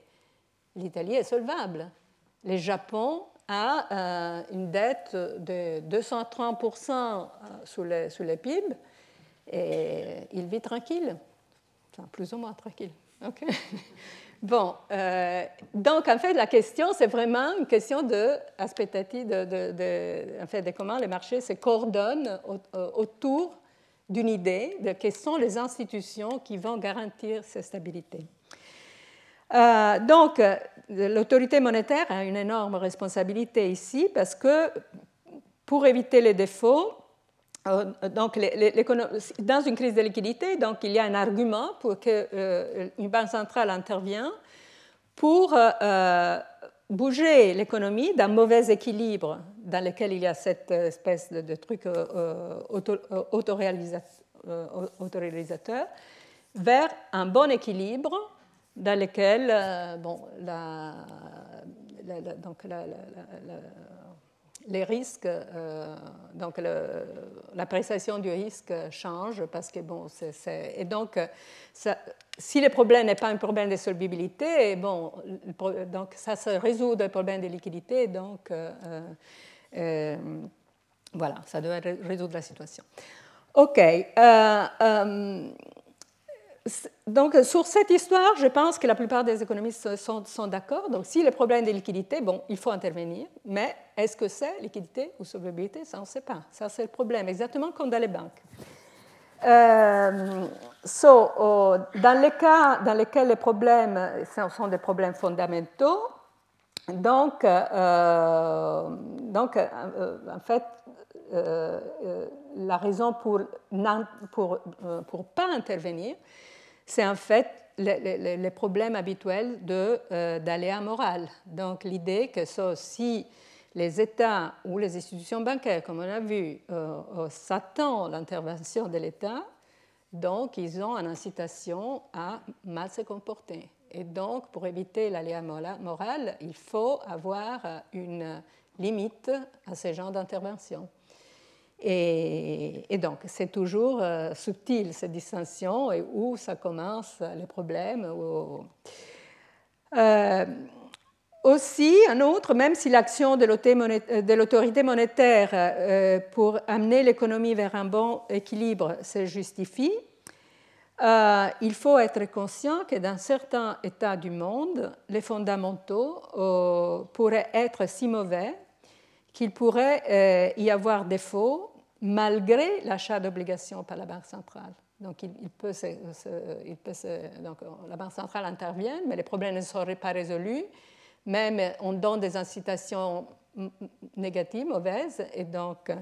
l'Italie est solvable. Le Japon a une dette de 230% sous les, sous PIB et il vit tranquille, plus ou moins tranquille. Bon, euh, donc en fait, la question, c'est vraiment une question de de, de, de, en fait, de comment les marchés se coordonnent euh, autour d'une idée de quelles sont les institutions qui vont garantir cette stabilité. Euh, donc, l'autorité monétaire a une énorme responsabilité ici parce que pour éviter les défauts, donc, dans une crise de liquidité, il y a un argument pour qu'une euh, banque centrale intervienne pour euh, euh, bouger l'économie d'un mauvais équilibre dans lequel il y a cette espèce de, truc autoréalisateur vers un bon équilibre dans lequel bon, la, donc la, les risques, euh, donc l'appréciation du risque change parce que bon, c'est, et donc si le problème n'est pas un problème de solvabilité, bon, donc ça se résout le problème de liquidité, donc euh, euh, voilà, ça doit résoudre la situation. Ok donc, sur cette histoire, je pense que la plupart des économistes sont, d'accord. Donc, si le problème de liquidité, bon, il faut intervenir. Mais est-ce que c'est liquidité ou solvabilité? Ça, on ne sait pas. Ça, c'est le problème, exactement comme dans les banques. Euh, oh, dans les cas dans lesquels les problèmes sont des problèmes fondamentaux, donc, euh, donc euh, en fait, la raison pour ne pour, pour pas intervenir, c'est en fait les, problèmes habituels euh, d'aléa moral. Donc l'idée que si les États ou les institutions bancaires, comme on a vu, euh, euh, s'attendent à l'intervention de l'État, donc ils ont une incitation à mal se comporter. Et donc, pour éviter l'aléa moral, il faut avoir une limite à ce genre d'intervention. Et, donc, c'est toujours euh, subtil cette distinction et où ça commence les problèmes. Euh, aussi, un autre, même si l'action de l'autorité monétaire euh, pour amener l'économie vers un bon équilibre se justifie, il faut être conscient que dans certains États du monde, les fondamentaux pourraient être si mauvais qu'il pourrait euh, y avoir défaut malgré l'achat d'obligations par la Banque centrale. Donc, la Banque centrale intervient, mais les problèmes ne seraient pas résolus. Même on donne des incitations négatives, mauvaises. Et, donc,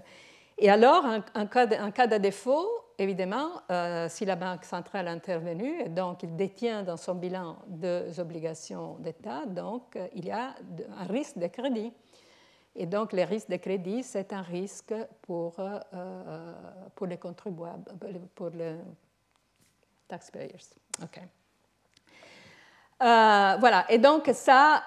et alors, en, cas, de, défaut, évidemment, euh, si la Banque centrale intervenue, et donc il détient dans son bilan des obligations d'État, donc il y a un risque de crédit. Et donc, les risques de crédit, c'est un risque pour, euh, euh, pour les contribuables, pour les taxpayers. OK. Euh, voilà, et donc ça,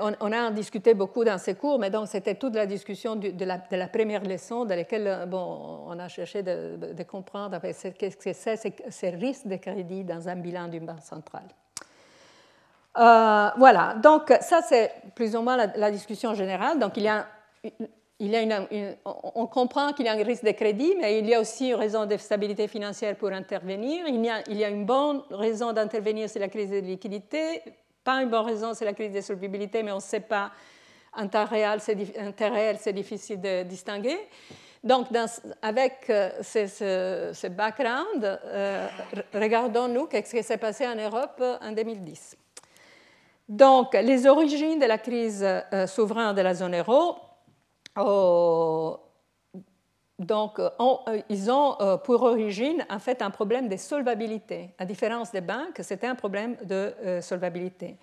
on, on, a discuté beaucoup dans ces cours, mais donc c'était toute la discussion de, la, de, la, première leçon dans laquelle bon, on a cherché de, de comprendre qu'est-ce que c'est ces risques de crédit dans un bilan d'une banque centrale. Euh, voilà, donc ça c'est plus ou moins la, discussion générale. Donc il y a, une, on comprend qu'il y a un risque de crédit, mais il y a aussi une raison de stabilité financière pour intervenir. Il y a, il y a une bonne raison d'intervenir, c'est la crise de liquidité. Pas une bonne raison, c'est la crise de solvabilité, mais on ne sait pas. En temps réel, c'est difficile de distinguer. Donc, avec euh, ce, background, euh, regardons-nous ce qui s'est passé en Europe en 2010. Donc, les origines de la crise euh, souveraine de la zone euro, euh, donc, euh, ils ont pour origine en fait un problème de solvabilité. À différence des banques, c'était un problème de solvabilité.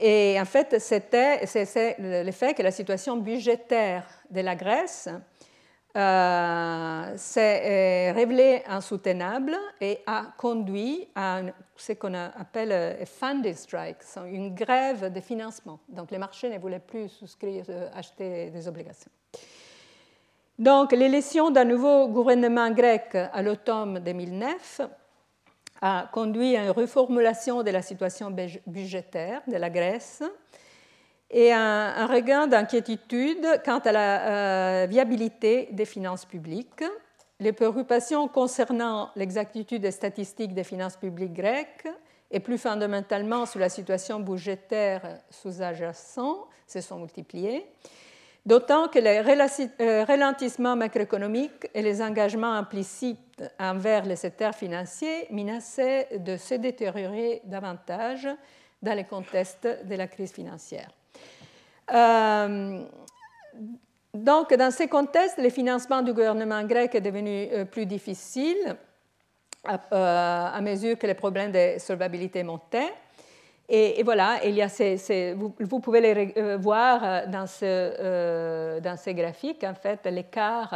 Et en fait, c'était le fait que la situation budgétaire de la Grèce euh, s'est révélé insoutenable et a conduit à ce qu'on appelle euh, funding strike, une grève de financement. Donc les marchés ne voulaient plus souscrire, euh, acheter des obligations. Donc l'élection d'un nouveau gouvernement grec à l'automne 2009 a conduit à une reformulation de la situation budgétaire de la Grèce et un, regain d'inquiétude quant à la viabilité des finances publiques. Les préoccupations concernant l'exactitude des statistiques des finances publiques grecques et plus fondamentalement sur la situation budgétaire sous-jacente se sont multipliées d'autant que les euh, ralentissements macroéconomiques et les engagements implicites envers les secteurs financiers menaçaient de se détériorer davantage dans le contexte de la crise financière. Euh, donc, dans ces contextes, le financement du gouvernement grec est devenu euh, plus difficile à mesure que les problèmes de solvabilité montaient. Et, voilà, il y a vous, pouvez les euh, voir euh, dans, ce, euh, dans ces graphiques, en fait, l'écart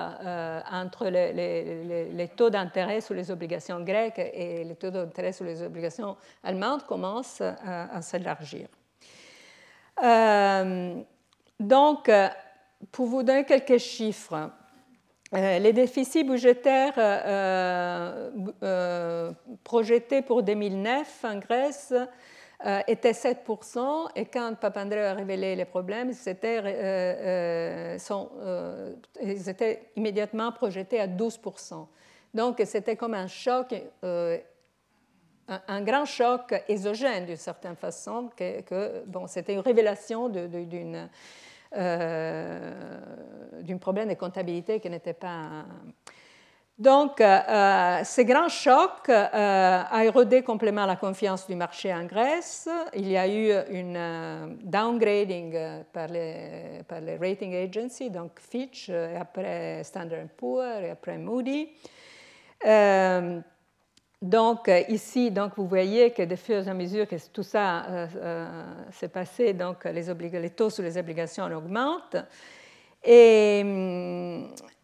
entre les, taux d'intérêt sur les obligations grecques et les taux d'intérêt sur les obligations allemandes commence à, s'élargir. Donc, pour vous donner quelques chiffres, les déficits budgétaires projetés pour 2009 en Grèce euh, était 7%, et quand Papandreou a révélé les problèmes, euh, euh, ils étaient immédiatement projetés à 12%. Donc c'était comme un choc, un, grand choc exogène d'une certaine façon, que, bon, c'était une révélation d'un problème de comptabilité qui n'était pas donc, euh, euh, ce grand choc euh, a érodé complètement la confiance du marché en Grèce. Il y a eu une downgrading par les, par les, rating agencies, donc Fitch, et après Standard Poor's, et après Moody. Donc, ici, donc, vous voyez que de fur et à mesure que tout ça s'est passé, donc, les, taux sur les obligations augmentent. Et,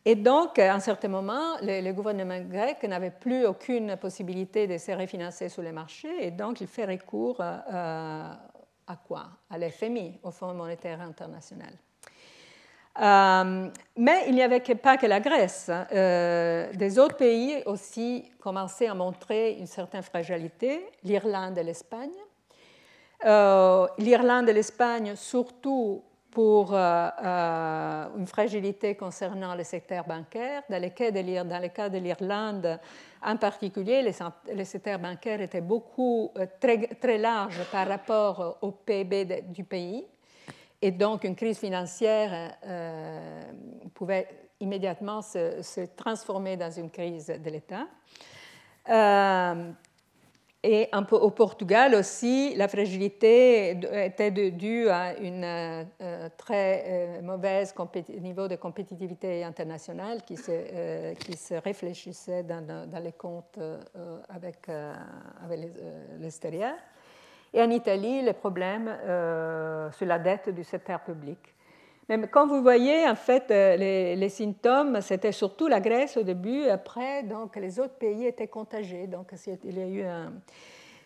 et donc, à un certain moment, le, gouvernement grec n'avait plus aucune possibilité de se refinancer sur les marchés, et donc il fait recours à, quoi? À l'FMI, au Fonds monétaire international. Euh, mais il n'y avait pas que la Grèce. Euh, des autres pays aussi commençaient à montrer une certaine fragilité, l'Irlande et l'Espagne. Euh, L'Irlande et l'Espagne, surtout pour une fragilité concernant le secteur bancaire. Dans le cas de l'Irlande, en particulier, les, secteurs bancaires étaient beaucoup très, très larges par rapport au PIB du pays. Et donc, une crise financière pouvait immédiatement se, transformer dans une crise de l'État. Et au Portugal aussi, la fragilité était due à une euh, très euh, mauvaise niveau de compétitivité internationale qui se, euh, qui se réfléchissait dans, dans, les comptes avec, avec l'extérieur. Et en Italie, les problèmes sur la dette du secteur public. Mais comme vous voyez, en fait, les, les symptômes, c'était surtout la Grèce au début. Après, donc, les autres pays étaient contagieux. Donc, il y a eu un...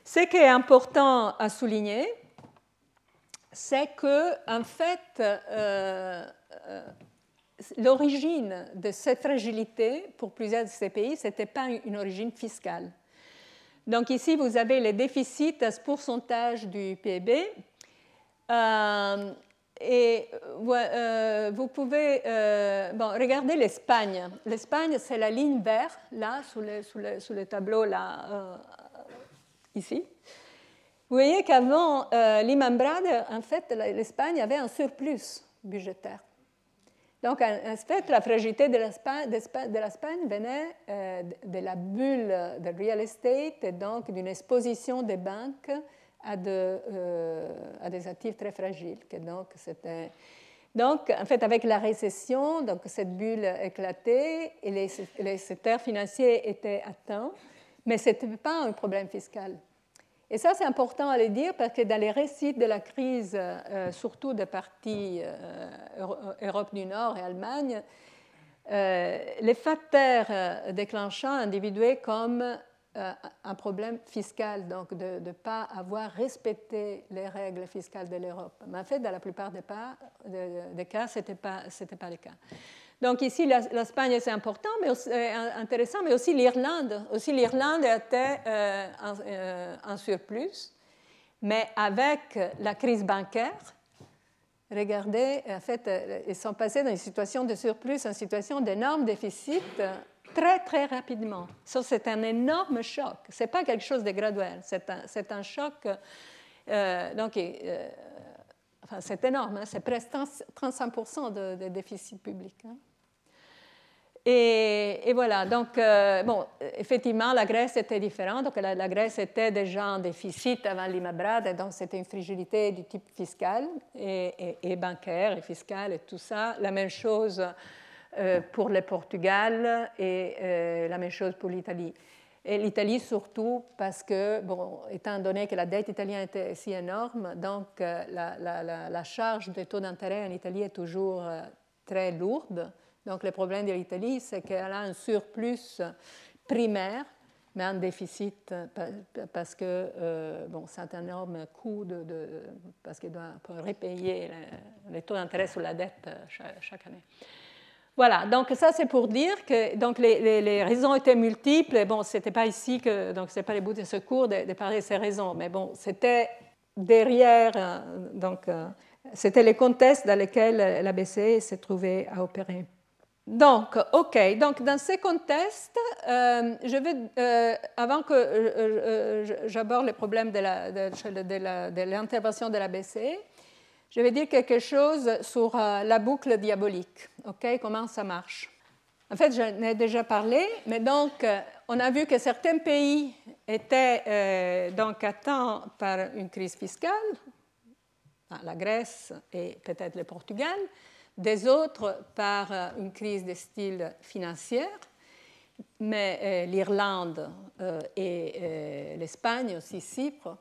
Ce qui est important à souligner, c'est que, en fait, euh, euh, l'origine de cette fragilité pour plusieurs de ces pays, ce n'était pas une origine fiscale. Donc ici, vous avez les déficits à ce pourcentage du PIB. Euh, et vous pouvez bon, regarder l'Espagne. L'Espagne, c'est la ligne verte, là, sous le, sous le, sous le tableau là, ici. Vous voyez qu'avant euh, Brothers, en fait, l'Espagne avait un surplus budgétaire. Donc, en fait, la fragilité de l'Espagne venait euh, de la bulle de real estate et donc d'une exposition des banques à, euh, des actifs très fragiles. donc, en fait, avec la récession, donc cette bulle éclatait et les, les secteurs financiers étaient atteints, mais ce n'était pas un problème fiscal. Et ça, c'est important à le dire parce que dans les récits de la crise, euh, surtout des parties euh, Europe du Nord et Allemagne, euh, les facteurs déclenchants individués comme un problème fiscal, donc de ne pas avoir respecté les règles fiscales de l'Europe. Mais en fait, dans la plupart des, des cas, ce n'était pas, pas le cas. Donc ici, l'Espagne, c'est important, mais euh, intéressant, mais aussi l'Irlande. Aussi l'Irlande était euh, euh, en, surplus, mais avec la crise bancaire, regardez, en fait, ils sont passés d'une situation de surplus à une situation d'énorme déficit très, très rapidement. Ça, c'est un énorme choc. Ce n'est pas quelque chose de graduel, c'est un, un, choc. donc, enfin, c'est énorme, hein. c'est presque 35% de, déficit public. Hein. Et, voilà, donc, euh, bon, effectivement, la Grèce était différente. Donc, la, Grèce était déjà en déficit avant l'Imabrad, et donc c'était une fragilité du type fiscal et, bancaire et fiscal et tout ça. La même chose euh, pour le Portugal et euh, la même chose pour l'Italie. Et l'Italie surtout parce que, bon, étant donné que la dette italienne était si énorme, donc la charge des taux d'intérêt en Italie est toujours très lourde. Donc le problème de l'Italie, c'est qu'elle a un surplus primaire, mais un déficit parce que euh, bon, c'est un énorme coût de, parce qu'elle doit repayer les, taux d'intérêt sur la dette euh, chaque, année. Voilà, donc ça c'est pour dire que donc les, les, raisons étaient multiples. Bon, c'était pas ici que donc c'est pas le bout de ce cours de, parler de ces raisons, mais bon, c'était derrière euh, donc c'était les contextes dans lesquels la BCE s'est trouvée à opérer. Donc, OK. Donc, dans ces contextes, euh, je euh, avant que euh, j'aborde les problèmes de l'intervention de, de, la BCE, je vais dire quelque chose sur la boucle diabolique. OK? Comment ça marche? En fait, j'en ai déjà parlé, mais donc, on a vu que certains pays étaient donc atteints par une crise fiscale, la Grèce et peut-être le Portugal des autres par euh, une crise de style financier, mais euh, l'Irlande euh, et l'Espagne aussi, Chypre.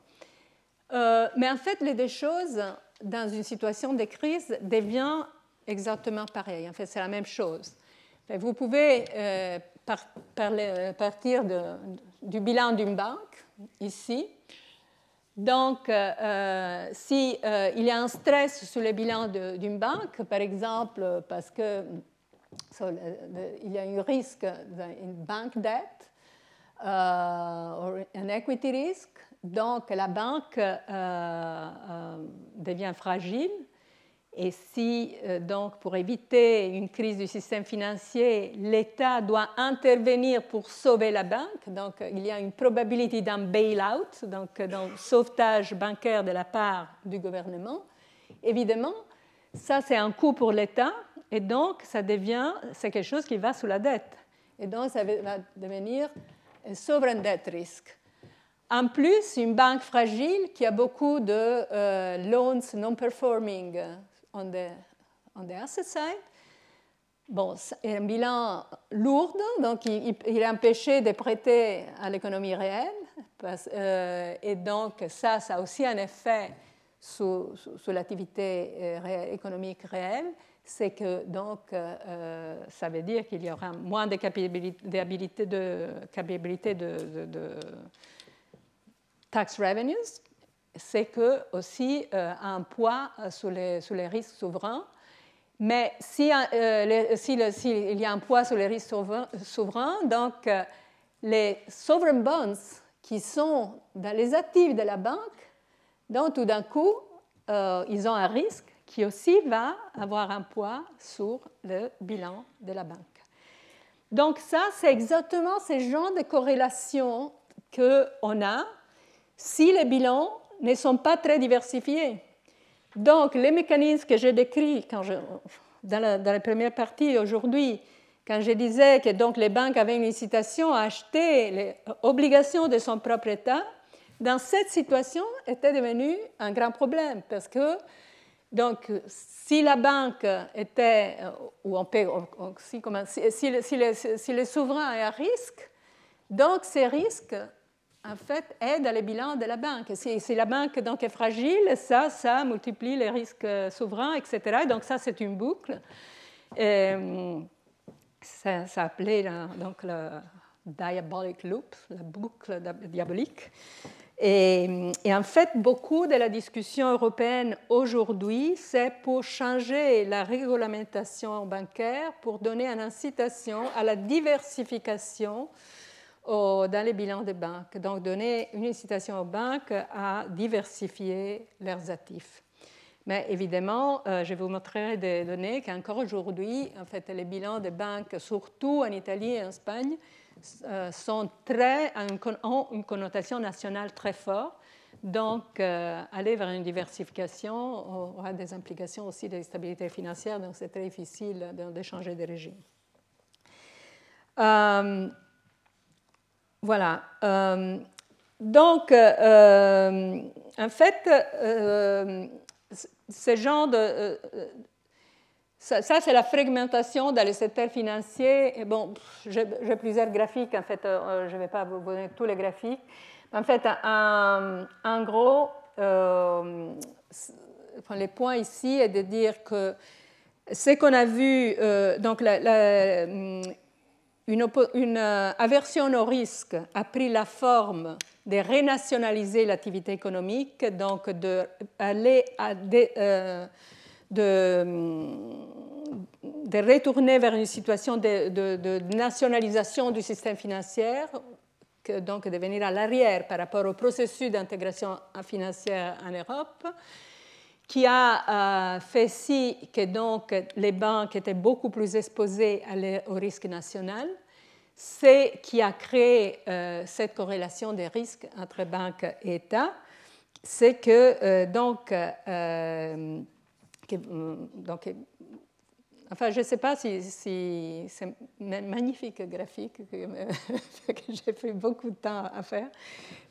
mais en fait, les deux choses, dans une situation de crise, deviennent exactement pareilles. En fait, c'est la même chose. Vous pouvez partir du bilan d'une banque, ici, donc, euh, euh, s'il euh, y a un stress sur le bilan d'une banque, par exemple, parce qu'il y a un risque d'une banque dette, un equity risk, donc la banque devient fragile et si, euh, donc, pour éviter une crise du système financier, l'État doit intervenir pour sauver la banque, donc il y a une probabilité d'un bail-out, donc d'un sauvetage bancaire de la part du gouvernement, évidemment, ça c'est un coût pour l'État, et donc ça devient, c'est quelque chose qui va sous la dette. Et donc ça va devenir un sovereign debt risk. En plus, une banque fragile qui a beaucoup de euh, loans non performing on the, on the asset side. Bon, c'est un bilan lourd, donc il, est empêché de prêter à l'économie réelle. Euh, et donc, ça, ça a aussi un effet sur, l'activité euh, économique réelle. C'est que, donc, euh, ça veut dire qu'il y aura moins de de, de tax revenues c'est que aussi euh, un poids euh, sur les, les, risques souverains. Mais si, euh, il y a un poids sur les risques souverains, donc les sovereign bonds qui sont dans les actifs de la banque, donc tout d'un coup, ils ont un risque qui aussi va avoir un poids sur le bilan de la banque. Donc ça, c'est exactement ce genre de corrélation qu'on a si les bilans ne sont pas très diversifiés. Donc, les mécanismes que j'ai décrits dans, la, première partie aujourd'hui, quand je disais que donc, les banques avaient une incitation à acheter les obligations de son propre État, dans cette situation était devenu un grand problème parce que donc, si la banque était, ou on peut, si, si, si, si, le, souverain est à risque, donc ces risques en fait, aide à les bilans de la banque. Si, la banque donc, est fragile, ça, ça multiplie les risques souverains, etc. Donc ça, c'est une boucle. Euh, ça s'appelait donc le diabolic loop, la boucle diabolique. Et, et, en fait, beaucoup de la discussion européenne aujourd'hui, c'est pour changer la réglementation bancaire, pour donner une incitation à la diversification dans les bilans des banques, donc donner une incitation aux banques à diversifier leurs actifs. Mais évidemment, je vais vous montrer des données qu'encore aujourd'hui, en fait, les bilans des banques, surtout en Italie et en Espagne, très, ont une connotation nationale très forte. Donc, aller vers une diversification aura des implications aussi de stabilité financière, donc c'est très difficile de, changer de voilà. Donc, euh, en fait, euh, ce genre de... Euh, ça, c'est la fragmentation dans le secteur financier. Bon, j'ai plusieurs graphiques, en fait, je ne vais pas vous donner tous les graphiques. En fait, en, gros, euh, le point ici est de dire que ce qu'on a vu, donc une, aversion au risque a pris la forme de renationaliser l'activité économique, donc euh, de, de, retourner vers une situation de, nationalisation du système financier, donc de venir à l'arrière par rapport au processus d'intégration financière en Europe, qui a euh, fait si que donc les banques étaient beaucoup plus exposées au risque national c'est qui a créé euh, cette corrélation des risques entre banques et États, c'est que euh, donc, euh, donc Enfin, je ne sais pas si, c'est un magnifique graphique que, j'ai pris beaucoup de temps à faire.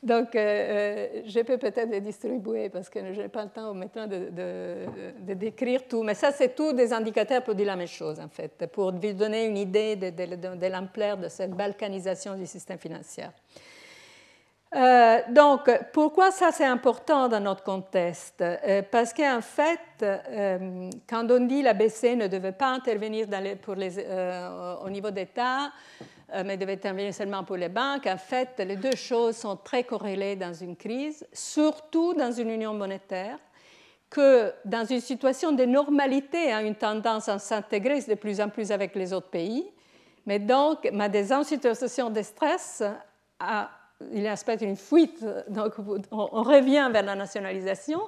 Donc, euh, euh, je peux peut-être les distribuer parce que je n'ai pas le temps maintenant de, de, décrire tout. Mais ça, c'est tout des indicateurs pour dire la même chose, en fait, pour vous donner une idée de l'ampleur de cette balkanisation du système financier. Euh, donc, pourquoi ça c'est important dans notre contexte? Euh, Parce qu'en fait, euh, quand on dit la BCE ne devait pas intervenir pour les, au niveau d'État, mais devait intervenir seulement pour les banques, en fait, les deux choses sont très corrélées dans une crise, surtout dans une union monétaire, que dans une situation de normalité a une tendance à s'intégrer de plus en plus avec les autres pays, mais donc, mais des situations de stress, à il aspect une fuite, donc on, revient vers la nationalisation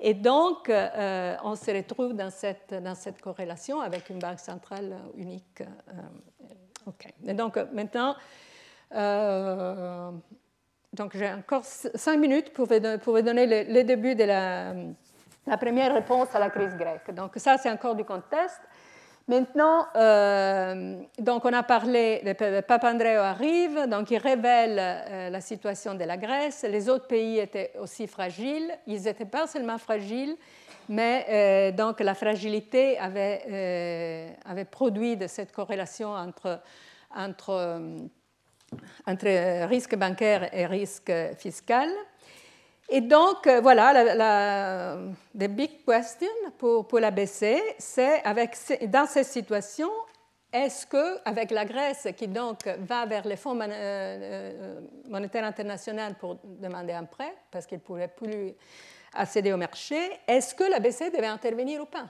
et donc euh, on se retrouve dans cette, dans cette corrélation avec une banque centrale unique. Euh, Et donc maintenant, euh, j'ai encore cinq minutes pour vous, donner le, début de la, la, première réponse à la crise grecque. Donc ça, c'est encore du contexte. Maintenant, euh, donc on a parlé, de Papandréou arrive, donc il révèle euh, la situation de la Grèce. Les autres pays étaient aussi fragiles. Ils n'étaient pas seulement fragiles, mais euh, donc la fragilité avait, produit cette corrélation entre risque bancaire et risque fiscal. Et donc, euh, voilà, la, la the big question pour, pour la BCE, c'est dans cette situation, est-ce que, avec la Grèce qui donc va vers les fonds euh, euh, monétaires internationaux pour demander un prêt, parce qu'il ne pourrait plus accéder au marché, est-ce que la BCE devait intervenir ou pas?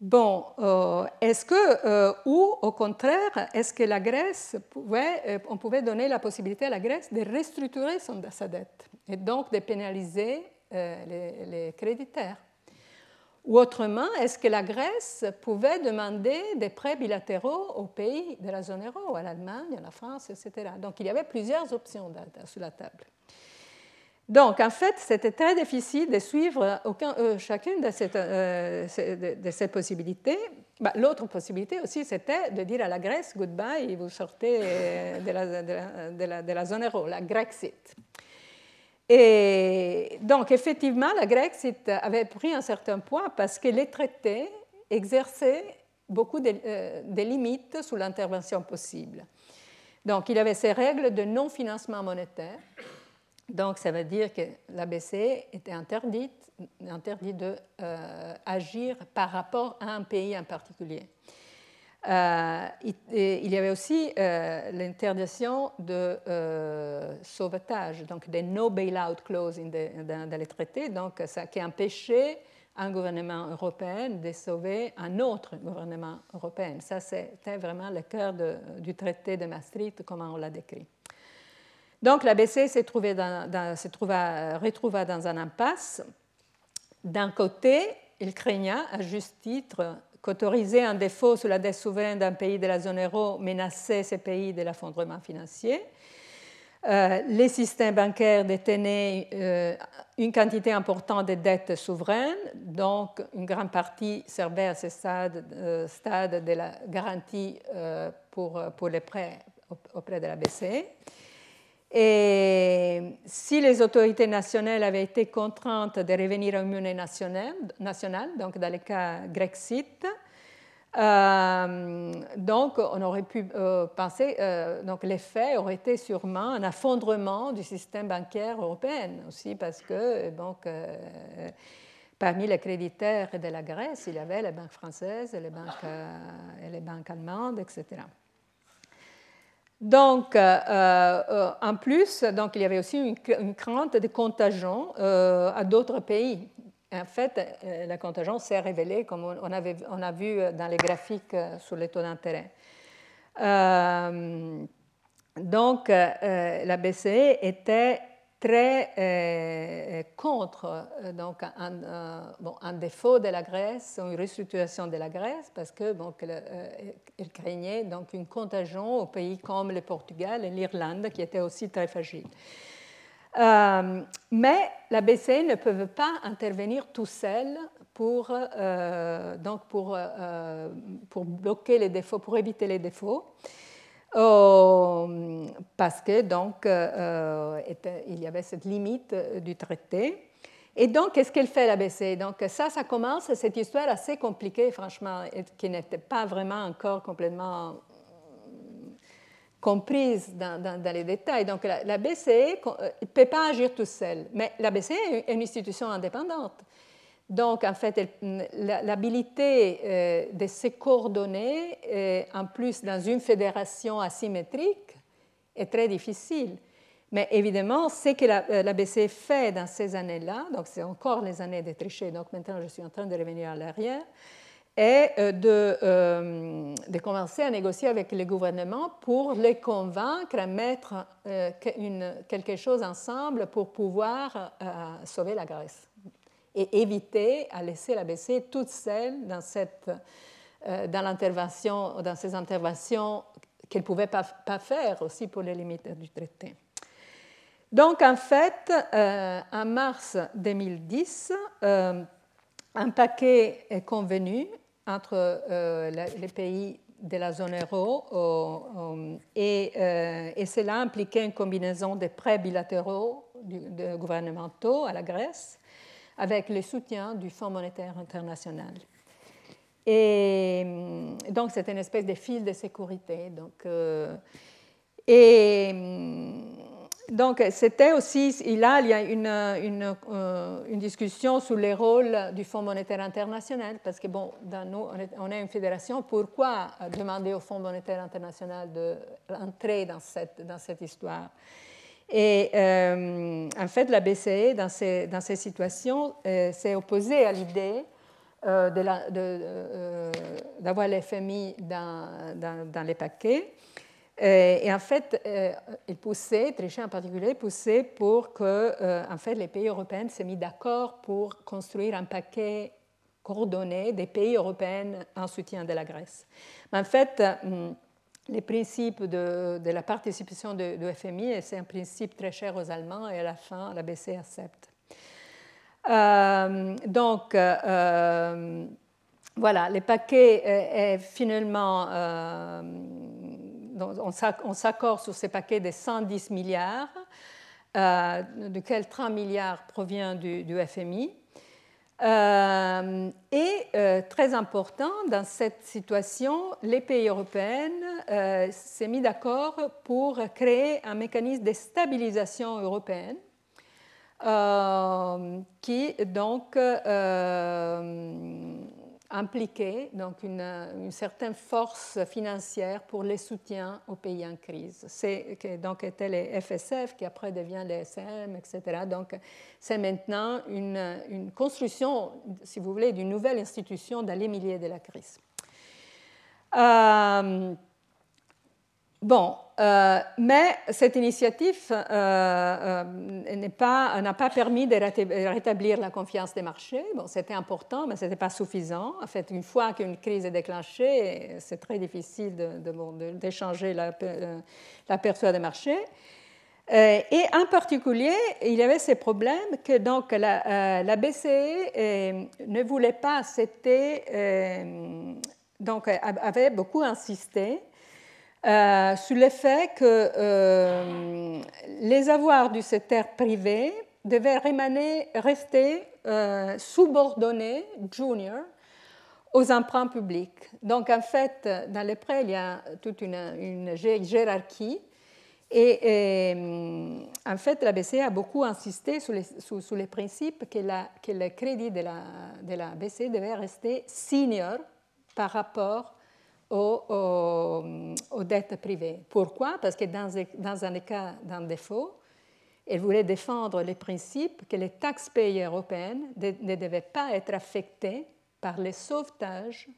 Bon, euh, est-ce que, euh, ou au contraire, est-ce que la Grèce pouvait, euh, on pouvait donner la possibilité à la Grèce de restructurer son, sa dette et donc de pénaliser les, les, créditeurs? Ou autrement, est-ce que la Grèce pouvait demander des prêts bilatéraux aux pays de la zone euro, à l'Allemagne, à la France, etc. Donc il y avait plusieurs options sur la table. Donc, en fait, c'était très difficile de suivre euh, chacune de, euh, ces possibilités. Bah, l'autre possibilité aussi, c'était de dire à la Grèce goodbye vous sortez euh, de la, zone euro, la Grexit. Et donc, effectivement, la Grexit avait pris un certain poids parce que les traités exerçaient beaucoup de, de limites sur l'intervention possible. Donc, il y avait ces règles de non-financement monétaire donc, ça veut dire que la BCE était interdite, interdit d'agir euh, par rapport à un pays en particulier. Euh, il y avait aussi euh, l'interdiction de sauvetage, donc des no bailout clauses dans, les traités, donc ça qui empêchait un gouvernement européen de sauver un autre gouvernement européen. Ça, c'était vraiment le cœur du traité de Maastricht, comme on l'a décrit. Donc la BCE s'est, dans, dans, retrouva dans un impasse d'un côté, il craignait, à juste titre, qu'autoriser un défaut sur la dette souveraine d'un pays de la zone euro menaçait ces pays de l'affondrement financier. Euh, les systèmes bancaires détenaient euh, une quantité importante de dettes souveraines, donc une grande partie servait à ce stade, euh, de la garantie pour les prêts auprès de la BCE. Et si les autorités nationales avaient été contraintes de revenir une monnaie nationale, donc dans le cas Grexit, euh, donc, on aurait pu euh, penser, euh, donc l'effet aurait été sûrement un affondrement du système bancaire européen aussi, parce que parmi les créditeurs de la Grèce, il y avait les banques françaises et les banques allemandes, etc. Donc, en plus, donc, il y avait aussi une, crainte de contagion à d'autres pays en fait, euh, la contingence s'est révélée, comme on, a vu dans les graphiques euh, sur les taux d'intérêt. Euh, donc, la BCE était très contre donc, un, bon, un, défaut de la Grèce, une restructuration de la Grèce, parce que bon, elle, craignait donc, une contagion aux pays comme le Portugal et l'Irlande, qui étaient aussi très fragiles. Euh, mais la BCE ne peut pas intervenir tout seul pour, euh, donc pour, euh, pour, bloquer les défauts, pour éviter les défauts, parce que donc il y avait cette limite du traité. Et donc, qu'est-ce qu'elle fait la BCE Donc ça, ça commence cette histoire assez compliquée, franchement, qui n'était pas vraiment encore complètement comprise dans, les détails. Donc la, BCE ne peut pas agir tout seul, mais la BCE est une institution indépendante. Donc en fait, l'habilité euh, de se coordonner, euh, en plus dans une fédération asymétrique, est très difficile. Mais évidemment, ce que la, euh, la BCE fait dans ces années-là, donc c'est encore les années de tricher, donc maintenant je suis en train de revenir à l'arrière, est euh, de, euh, commencer à négocier avec les gouvernements pour les convaincre à mettre euh, quelque chose ensemble pour pouvoir sauver la Grèce et éviter à laisser la BCE toute seule dans, cette, dans, l'intervention, dans ces interventions qu'elle ne pouvait pas, faire aussi pour les limites du traité. Donc en fait, en mars 2010, un paquet est convenu entre euh, les pays de la zone euro euh, et, euh, cela impliquait une combinaison de prêts bilatéraux gouvernementaux à la Grèce avec le soutien du Fonds monétaire international. Et donc, c'est une espèce de fil de sécurité. Donc, et donc, c'était aussi, là, il y a une, une, euh, une, discussion sur les rôles du Fonds monétaire international, parce que, bon, dans nous, on est, une fédération, pourquoi demander au Fonds monétaire international d'entrer dans cette, dans cette histoire? Et euh, en fait, la BCE, dans ces, dans ces situations, euh, s'est opposée à l'idée d'avoir de, l'FMI dans, dans, les paquets. Euh, et en fait, euh, il poussait, Trichet en particulier, poussait pour que euh, en fait, les pays européens se mis d'accord pour construire un paquet coordonné des pays européens en soutien de la Grèce. Mais en fait, les principes de, la participation de, de FMI, c'est un principe très cher aux Allemands et à la fin, la BCE accepte. donc, voilà, le paquet est finalement on s'accorde sur ces paquets de 110 milliards, euh, duquel 30 milliards provient du, FMI. Euh, et euh, très important, dans cette situation, les pays européens euh, s'est mis d'accord pour créer un mécanisme de stabilisation européenne qui donc impliquer donc une, certaine force financière pour les soutiens aux pays en crise. C'est donc était les FSF qui après devient les SM, etc. Donc c'est maintenant une, construction, si vous voulez, d'une nouvelle institution dans les milieux de la crise. Euh, Bon, euh, mais cette initiative euh, n'a pas, permis de rétablir la confiance des marchés. Bon, c'était important, mais ce n'était pas suffisant. En fait, une fois qu'une crise est déclenchée, c'est très difficile d'échanger l'aperçu des marchés. et en particulier, il y avait ces problèmes que donc la, BCE ne voulait pas donc avait beaucoup insisté euh, sur le fait que euh, les avoirs du secteur privé devaient rester euh, subordonnés, junior, aux emprunts publics. Donc en fait, dans les prêts, il y a toute une, hiérarchie. Et, en fait, la BCE a beaucoup insisté sur les, sur, principes que, le crédit de la, de la BCE devait rester senior par rapport aux, dettes privées. Pourquoi? Parce que dans, un cas d'un défaut, elle voulait défendre le principe que les taxes payées européennes ne devaient pas être affectées par les sauvetages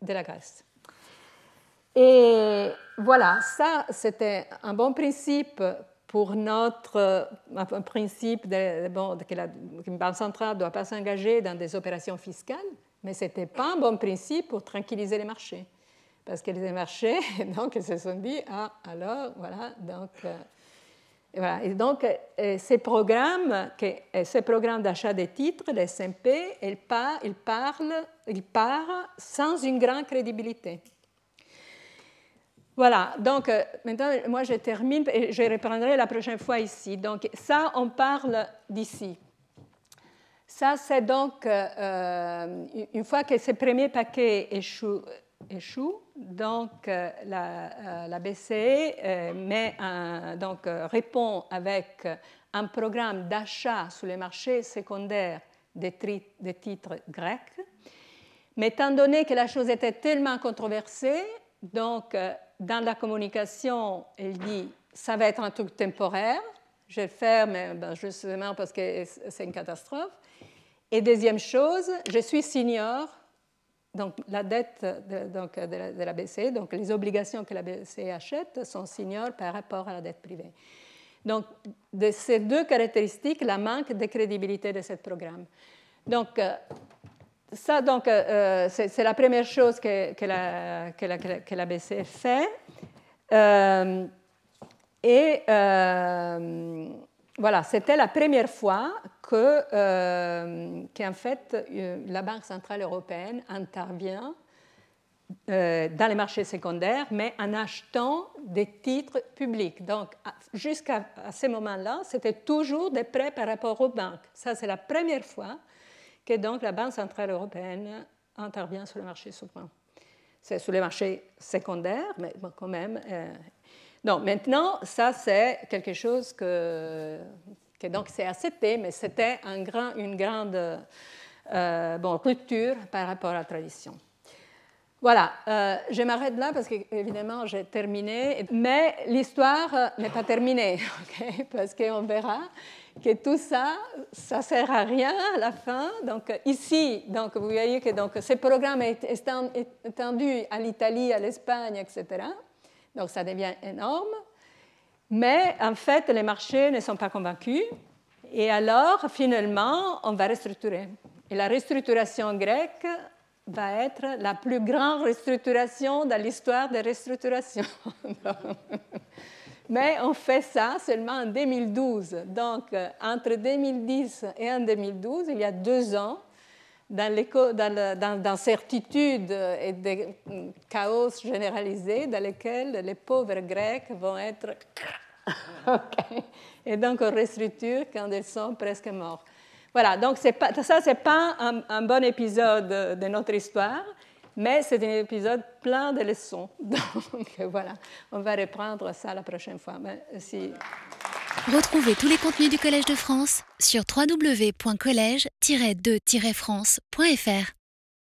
de la Grèce. Et voilà, ça, c'était un bon principe pour notre un principe que la Banque centrale ne doit pas s'engager dans des opérations fiscales, mais ce n'était pas un bon principe pour tranquilliser les marchés parce qu'elles avaient marché, donc elles se sont dit, ah, alors, voilà, donc, euh, voilà. Et donc, euh, ces programmes, euh, ces programmes d'achat des titres, les SMP, ils, parlent, ils, parlent, ils partent sans une grande crédibilité. Voilà, donc maintenant, moi je termine et je reprendrai la prochaine fois ici. Donc, ça, on parle d'ici. Ça, c'est donc, une fois que ce premier paquet échoue, échoue. Donc, euh, la, euh, BCE euh, met donc, répond avec un programme d'achat sur les marchés secondaires des, des, titres grecs. Mais étant donné que la chose était tellement controversée, donc dans la communication, elle dit ça va être un truc temporaire, je vais le faire, ben, justement parce que c'est une catastrophe. Et deuxième chose, je suis senior, donc la dette de, donc, de, la, BCE, donc les obligations que la BCE achète sont seniors par rapport à la dette privée. Donc de ces deux caractéristiques, la manque de crédibilité de ce programme. Donc euh, ça, donc, euh, c'est la première chose que la, BCE fait. Euh, et voilà, c'était la première fois que, euh, qu'en fait, euh, la Banque centrale européenne intervient euh, dans les marchés secondaires, mais en achetant des titres publics. Donc, jusqu'à ce moment-là, c'était toujours des prêts par rapport aux banques. Ça, c'est la première fois que donc la Banque centrale européenne intervient sur le marché souverain. C'est sur les marchés secondaires, mais quand même, non, maintenant, ça, c'est quelque chose que, que donc c'est accepté, mais c'était un grand, une grande euh, rupture par rapport à la tradition. Voilà, euh, je m'arrête là parce qu'évidemment j'ai terminé, mais l'histoire n'est pas terminée, parce qu'on verra que tout ça, ça sert à rien à la fin. Donc ici, donc, vous voyez que donc, ce programme est étendu à l'Italie, à l'Espagne, etc. Donc ça devient énorme. Mais en fait, les marchés ne sont pas convaincus. Et alors, finalement, on va restructurer. Et la restructuration grecque va être la plus grande restructuration dans l'histoire des restructurations. Mais on fait ça seulement en 2012. Donc, entre 2010 et en 2012, il y a deux ans, dans l'incertitude et des chaos généralisés dans lesquels les pauvres Grecs vont être... Et donc on restructure quand ils sont presque morts. Voilà, donc ça, ce n'est pas un, bon épisode de notre histoire, mais c'est un épisode plein de leçons. Donc voilà, on va reprendre ça la prochaine fois. Merci. Retrouvez tous les contenus du Collège de France sur www.colège-2-france.fr.